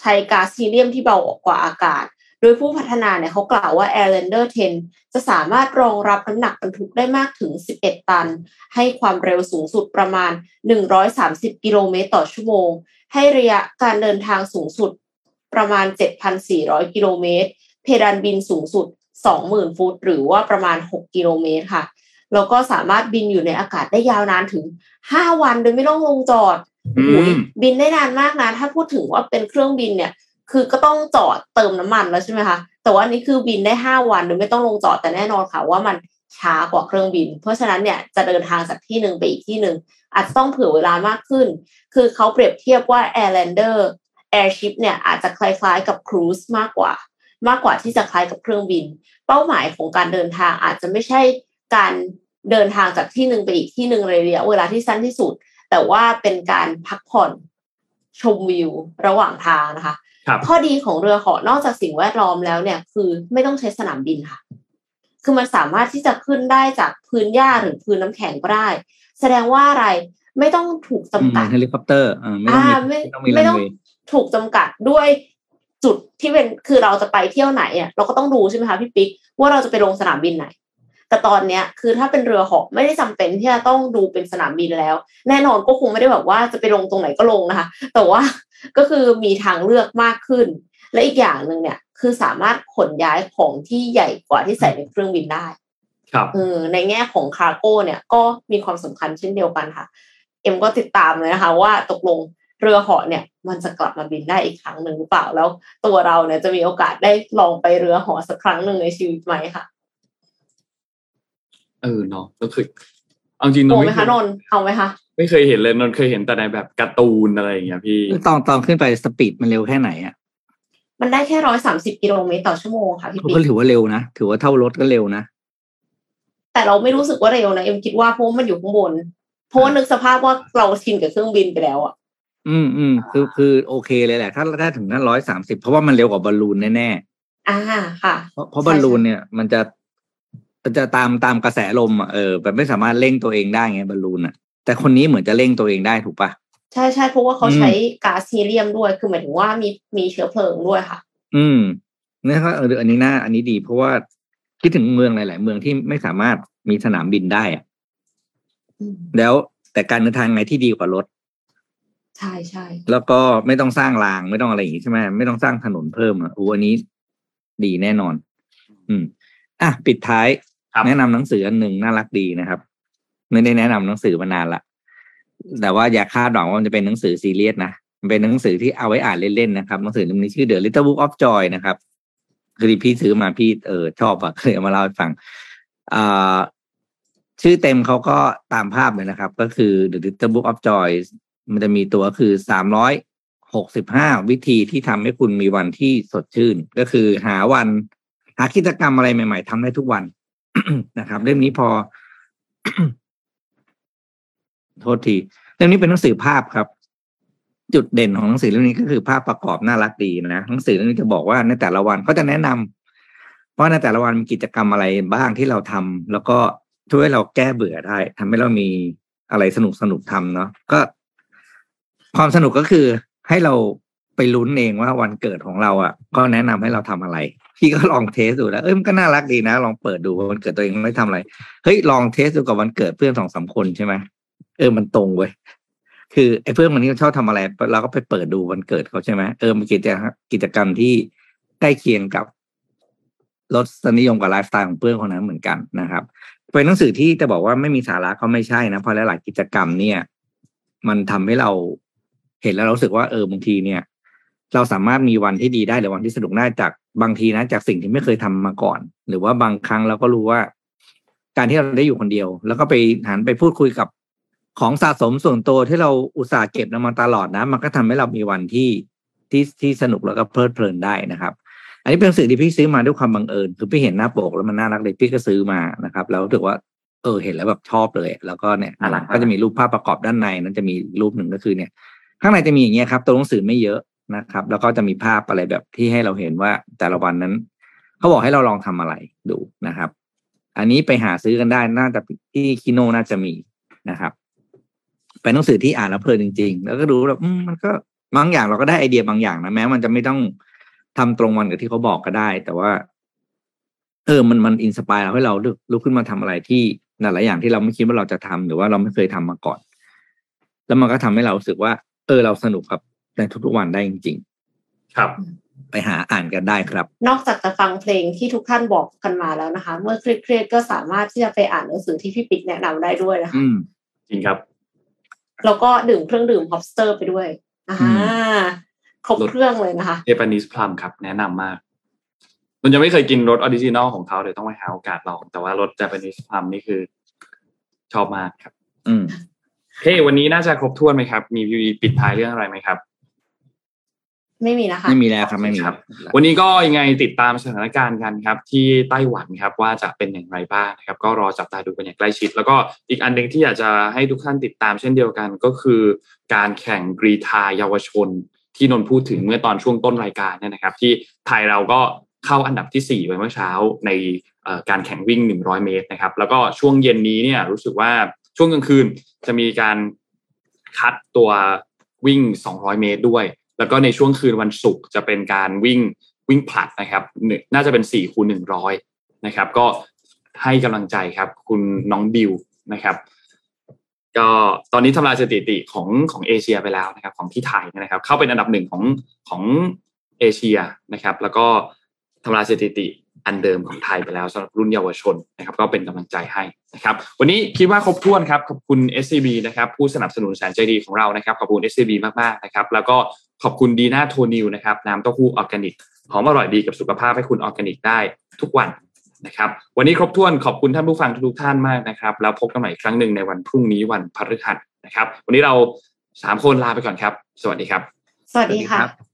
Speaker 3: ใช้ก๊าซฮีเลียมที่เบากว่าอากาศ ดยผู้พัฒนาเนี่ยเขากล่าวว่า Airlander 10 จะสามารถรองรับน้ำหนักบรรทุกได้มากถึง 11 ตัน ให้ความเร็วสูงสุดประมาณ 130 กิโลเมตรต่อชั่วโมง ให้ระยะการเดินทางสูงสุดประมาณ 7,400 กิโลเมตร เพดานบินสูงสุด 20,000 ฟุต หรือว่าประมาณ 6 กิโลเมตรค่ะ แล้วก็สามารถบินอยู่ในอากาศได้ยาวนานถึง 5 วันโดยไม่ต้องลงจอด บินได้นานมากนะ ถ้าพูดถึงว่าเป็นเครื่องบินเนี่ย คือก็ต้องจอดเติมน้ำมันแล้วใช่ไหมคะแต่ว่านี่คือบินได้ห้าวันโดยไม่ต้องลงจอดแต่แน่นอนค่ะว่ามันช้ากว่าเครื่องบิน เพราะฉะนั้นเนี่ยจะเดินทางจากที่หนึ่งไปอีกที่หนึ่งอาจจะต้องเผื่อเวลามากขึ้น คือเขาเปรียบเทียบว่า Airlander Airship เนี่ยอาจจะคล้ายๆกับครูซมากกว่า มากกว่าที่จะคล้ายกับเครื่องบิน เป้าหมายของการเดินทางอาจจะไม่ใช่การเดินทางจากที่หนึ่งไปอีกที่หนึ่งระยะเวลาที่สั้นที่สุด แต่ว่าเป็นการพักผ่อนชมวิวระหว่างทางนะคะ ข้อดีของเรือเหาะนอกจากสิ่งแวดล้อมแล้วเนี่ย คือไม่ต้องใช้สนามบินค่ะ คือมันสามารถที่จะขึ้นได้จากพื้นหญ้าหรือพื้นน้ำแข็งก็ได้ แสดงว่าอะไรไม่ต้องถูกจำกัด
Speaker 4: เฮลิคอปเตอร์อ่าไม่ต้องมี
Speaker 3: อ่าไม่
Speaker 4: ไม่ต้องมี
Speaker 3: ไม่
Speaker 4: รัน
Speaker 3: ต้องถูกจำกัดด้วยจุดที่เป็นคือเราจะไปเที่ยวไหนอะเราก็ต้องดูใช่ไหมคะพี่ปิ๊กว่าเราจะไปลงสนามบินไหน แต่ตอนเนี้ยคือถ้าเป็นเรือเหาะไม่ได้จำเป็นที่จะต้องดูเป็นสนามบินแล้ว แน่นอนก็คงไม่ได้แบบว่าจะไปลงตรงไหนก็ลงนะคะ แต่ว่า ก็คือมีทางเลือกมากขึ้น และอีกอย่างหนึ่งเนี่ย คือสามารถขนย้ายของที่ใหญ่กว่าที่ใส่ในเครื่องบินได้
Speaker 2: ครับ
Speaker 3: เออในแง่ของคาร์โก้เนี่ยก็มีความสำคัญเช่นเดียวกันค่ะ เอ็มก็ติดตามเลยนะคะ ว่าตกลงเรือเหาะเนี่ย มันจะกลับมาบินได้อีกครั้งหนึ่งหรือเปล่าแล้ว ตัวเราเนี่ยจะมีโอกาสได้ลองไปเรือเหาะสักครั้งหนึ่งในชีวิตไหมค่ะ
Speaker 2: เออเนาะก็คือ เอาจริงน
Speaker 3: โอน
Speaker 2: ท์
Speaker 3: ไหม
Speaker 2: ไม่เค
Speaker 3: คะ
Speaker 2: ย
Speaker 3: นนท์เอาไหมคะ
Speaker 2: ไม่เคยเห็นเลยนนท์เคยเห็นแต่ในแบบการ์ตูนอะไรอย่างเงี้ยพี่
Speaker 4: ตอนตอนขึ้นไปสปีดมันเร็วแค่ไหนอะ
Speaker 3: มันได้แค่ร้อยสามสิบกิโลเมตรต่อชั่วโมงค่ะพี่ปิ๊
Speaker 4: ก็
Speaker 3: ก
Speaker 4: ถือว่าเร็วนะถือว่าเท่ารถก็เร็วนะ
Speaker 3: แต่เราไม่รู้สึกว่าเร็วนะเอ็มคิดว่าเพราะว่ามันอยู่ข้างบนเพราะว่านึกสภาพว่าเราชินกับเครื่องบินไปแล้วอะ
Speaker 4: อืมอืมคือคือโอเคเลยแหละ ถ้าถ้าถึงนั้นร้อยสามสิบเพราะว่ามันเร็วกว่าบอลลูนแน่
Speaker 3: อ่าค่ะ
Speaker 4: ๆเพราะเพราะ
Speaker 3: ใช่
Speaker 4: บอลลูน
Speaker 3: ใช่
Speaker 4: เนี่ยมันจะมัน จะตามตามกระแสลมอะเออแบบไม่สามารถเร่งตัวเองได้ไงบอลลูนอะ แต่คนนี้เหมือนจะเร่งตัวเองได้ถูกปะ
Speaker 3: ใช่ใช่เพราะว่าเขา
Speaker 4: อืม
Speaker 3: ใช้ก๊าซฮีเลียมด้วย คือหมายถึงว่ามีมีเชื้อเพลิงด้วยค่ะ
Speaker 4: อืมนี่ก็เอออันนี้น่าอันนี้ดี เพราะว่าคิดถึงเมืองหลาย ๆ เมืองที่ไม่สามารถมีสนามบินได้อะ
Speaker 3: อืม
Speaker 4: แล้วแต่การเดินทางไงที่ดีกว่ารถ
Speaker 3: ใช่ใช่
Speaker 4: แล้วก็ไม่ต้องสร้างรางไม่ต้องอะไรอย่างงี้ใช่ไหมไม่ต้องสร้างถนนเพิ่มอะโอ้อันนี้ดีแน่นอน อืม อะ ปิดท้าย
Speaker 2: ครับ
Speaker 4: แนะนำหนังสืออันหนึ่งน่ารักดีนะครับ ไม่ได้แนะนำหนังสือมานานละแต่ว่าอย่าคาดหวังว่ามันจะเป็นหนังสือซีเรียสนะมันเป็นหนังสือที่เอาไว้อ่านเล่นๆนะครับหนังสือเล่มนี้ชื่อ The Little Book of Joy นะครับคือพี่ซื้อมาพี่เออชอบอะเคยเอามาเล่าให้ฟังอ่าชื่อเต็มเขาก็ตามภาพเลยนะครับ ก็คือ The Little Book of Joy มันจะมีตัวคือสามร้อยหกสิบห้าวิธีที่ทำให้คุณมีวันที่สดชื่น ก็คือหาวันหากิจกรรมอะไรใหม่ ๆทำได้ทุกวัน นะครับ เล่มนี้พอ โทษทีเล่มนี้เป็นหนังสือภาพครับ จุดเด่นของหนังสือเล่มนี้ก็คือภาพประกอบน่ารักดีนะหนังสือเล่มนี้จะบอกว่าในแต่ละวันเขาจะแนะนำว่าในแต่ละวันมีกิจกรรมอะไรบ้างที่เราทำแล้วก็ช่วยเราแก้เบื่อได้ทำให้เรามีอะไรสนุกสนุกทำเนาะก็ ความสนุกก็คือให้เรา ไปลุ้นเองว่าวันเกิดของเราอะก็แนะนำให้เราทำอะไร พี่ก็ลองเทสดูแล้วเอ้ยมันก็น่ารักดีนะ ลองเปิดดูว่าวันเกิดตัวเองไม่ทำอะไรเฮ้ยลองเทสดูกับวันเกิดเพื่อนสองสามคนใช่ไหมเออมันตรงเว้ยคือไอ้เพื่อนมันนี้ชอบทำอะไรเราก็ไปเปิดดูวันเกิดเขาใช่ไหมเออมันกิจกิจกรรมที่ใกล้เคียงกับรสนิยมกับไลฟ์สไตล์ของเพื่อนคนนั้นเหมือนกันนะครับเป็นหนังสือที่จะบอกว่าไม่มีสาระก็ไม่ใช่นะเพราะหลายๆกิจกรรมเนี่ย มันทำให้เราเห็นแล้วเรารู้สึกว่าเออบางทีเนี่ย เราสามารถมีวันที่ดีได้หรือวันที่สนุกได้จากบางทีนะจากสิ่งที่ไม่เคยทำมาก่อน หรือว่าบางครั้งเราก็รู้ว่า การที่เราได้อยู่คนเดียว แล้วก็ไปหันไปพูดคุยกับของสะสมส่วนตัวที่เราอุตส่าห์เก็บมาตลอดนะ มันก็ทำให้เรามีวันที่ที่ที่สนุกแล้วก็เพลิดเพลินได้นะครับ อันนี้เป็นหนังสือที่พี่ซื้อมาด้วยความบังเอิญคือพี่เห็นหน้าปกแล้วมันน่ารักเลยพี่ก็ซื้อมานะครับ แล้วรู้สึกว่าเออเห็นแล้วแบบชอบเลย แล้วก็เนี่ย
Speaker 2: น่ารัก
Speaker 4: ก็จะมีรูปภาพประกอบด้านในนั้นจะมีรูปหนึ่งก็คือเนี่ย ข้างในจะมีอย่างเงี้ยครับตัวหนังสือไม่เยอะ นะครับ แล้วก็จะมีภาพอะไรแบบที่ให้เราเห็นว่าแต่ละวันนั้นเขาบอกให้เราลองทำอะไรดูนะครับ อันนี้ไปหาซื้อกันได้น่าจะที่คิโนน่าจะมีนะครับเป็นหนังสือที่อ่านแล้วเพลินจริง ๆ แล้วก็ดูแบบมันก็บางอย่างเราก็ได้ไอเดียบางอย่างนะแม้มันจะไม่ต้องทำตรงวันกับที่เขาบอกก็ได้ แต่ว่า เออมันมันอินสปายเราให้เราลุกขึ้นมาทำอะไรที่หลายๆอย่างที่เราไม่คิดว่าเราจะทำหรือว่าเราไม่เคยทำมาก่อน แล้วมันก็ทำให้เราสึกว่า เออเราสนุกกับ ในทุกๆวันได้จริง
Speaker 2: ครับ
Speaker 4: ๆไปหาอ่านกันได้ครับ
Speaker 3: นอกจากจะฟังเพลงที่ทุกท่านบอกกันมาแล้วนะคะ เมื่อเครียดๆก็สามารถที่จะไปอ่านหนังสือที่พี่ปิ๊กแนะนำได้ด้วยนะคะ
Speaker 4: อืม
Speaker 2: จริงครับ
Speaker 3: แล้วก็ดื่มเครื่องดื่ม Hopster ไปด้วยอ่า
Speaker 4: อื
Speaker 3: ครบเครื่องเลยนะคะ
Speaker 2: Japanese plum ครับ แนะนำมากมันจะไม่เคยกินรส original ของเขาเดี๋ยวต้องไปหาโอกาสลอง แต่ว่ารส Japanese plum นี่คือ ชอบมากครับ
Speaker 4: อืม
Speaker 2: เฮ้วันนี้น่าจะครบถ้วนไหมครับ มีมีปิดท้ายเรื่องอะไรไหมครับ
Speaker 3: ไม่มีนะคะ
Speaker 4: ไม่มีแล้วครับไม่มี
Speaker 2: ครับ วันนี้ก็ยังไงติดตามสถานการณ์กันครับ ที่ไต้หวันครับว่าจะเป็นอย่างไรบ้างนะครับ ก็รอจับตาดูกันอย่างใกล้ชิด แล้วก็อีกอันหนึ่งที่อยากจะให้ทุกท่านติดตามเช่นเดียวกัน ก็คือ การแข่งกรีธาเยาวชน ที่นนท์พูดถึงเมื่อตอนช่วงต้นรายการเนี่ยนะครับ ที่ไทยเราก็เข้าอันดับที่ 4 ไปเมื่อเช้าในเอ่อการแข่งวิ่ง 100 เมตรนะครับ แล้วก็ช่วงเย็นนี้เนี่ยรู้สึกว่าช่วงกลางคืนจะมีการคัดตัววิ่ง 200 เมตรด้วย แล้วก็ในช่วงคืนวันศุกร์จะเป็นการวิ่งวิ่งผลัดนะครับหนึ่งน่าจะเป็น4คูณ100 นะครับ ก็ให้กำลังใจครับ คุณน้องบิวนะครับก็ตอนนี้ทำลายสถิติของของเอเชียไปแล้วนะครับ ของที่ไทยนะครับ เข้าเป็นอันดับหนึ่งของของเอเชียนะครับ แล้วก็ทำลายสถิติ อันเดิมของไทยไปแล้วสำหรับรุ่นเยาวชนนะครับก็เป็นกำลังใจให้นะครับวันนี้คิดว่าครบถ้วนครับขอบคุณ SCB นะครับผู้สนับสนุนแสนใจดีของเรานะครับขอบคุณ SCB มากๆนะครับแล้วก็ขอบคุณดีน่าโทนิวนะครับน้ำเต้าหู้ออร์แกนิกหอมอร่อยดีกับสุขภาพให้คุณออร์แกนิกได้ทุกวันนะครับวันนี้ครบถ้วนขอบคุณท่านผู้ฟังทุกๆท่านมากนะครับแล้วพบกันใหม่อีกครั้งหนึ่งในวันพรุ่งนี้วันพฤหัสนะครับ วันนี้เราสามคนลาไปก่อนครับ สวัสดีครับ
Speaker 3: สวัสดีค่ะ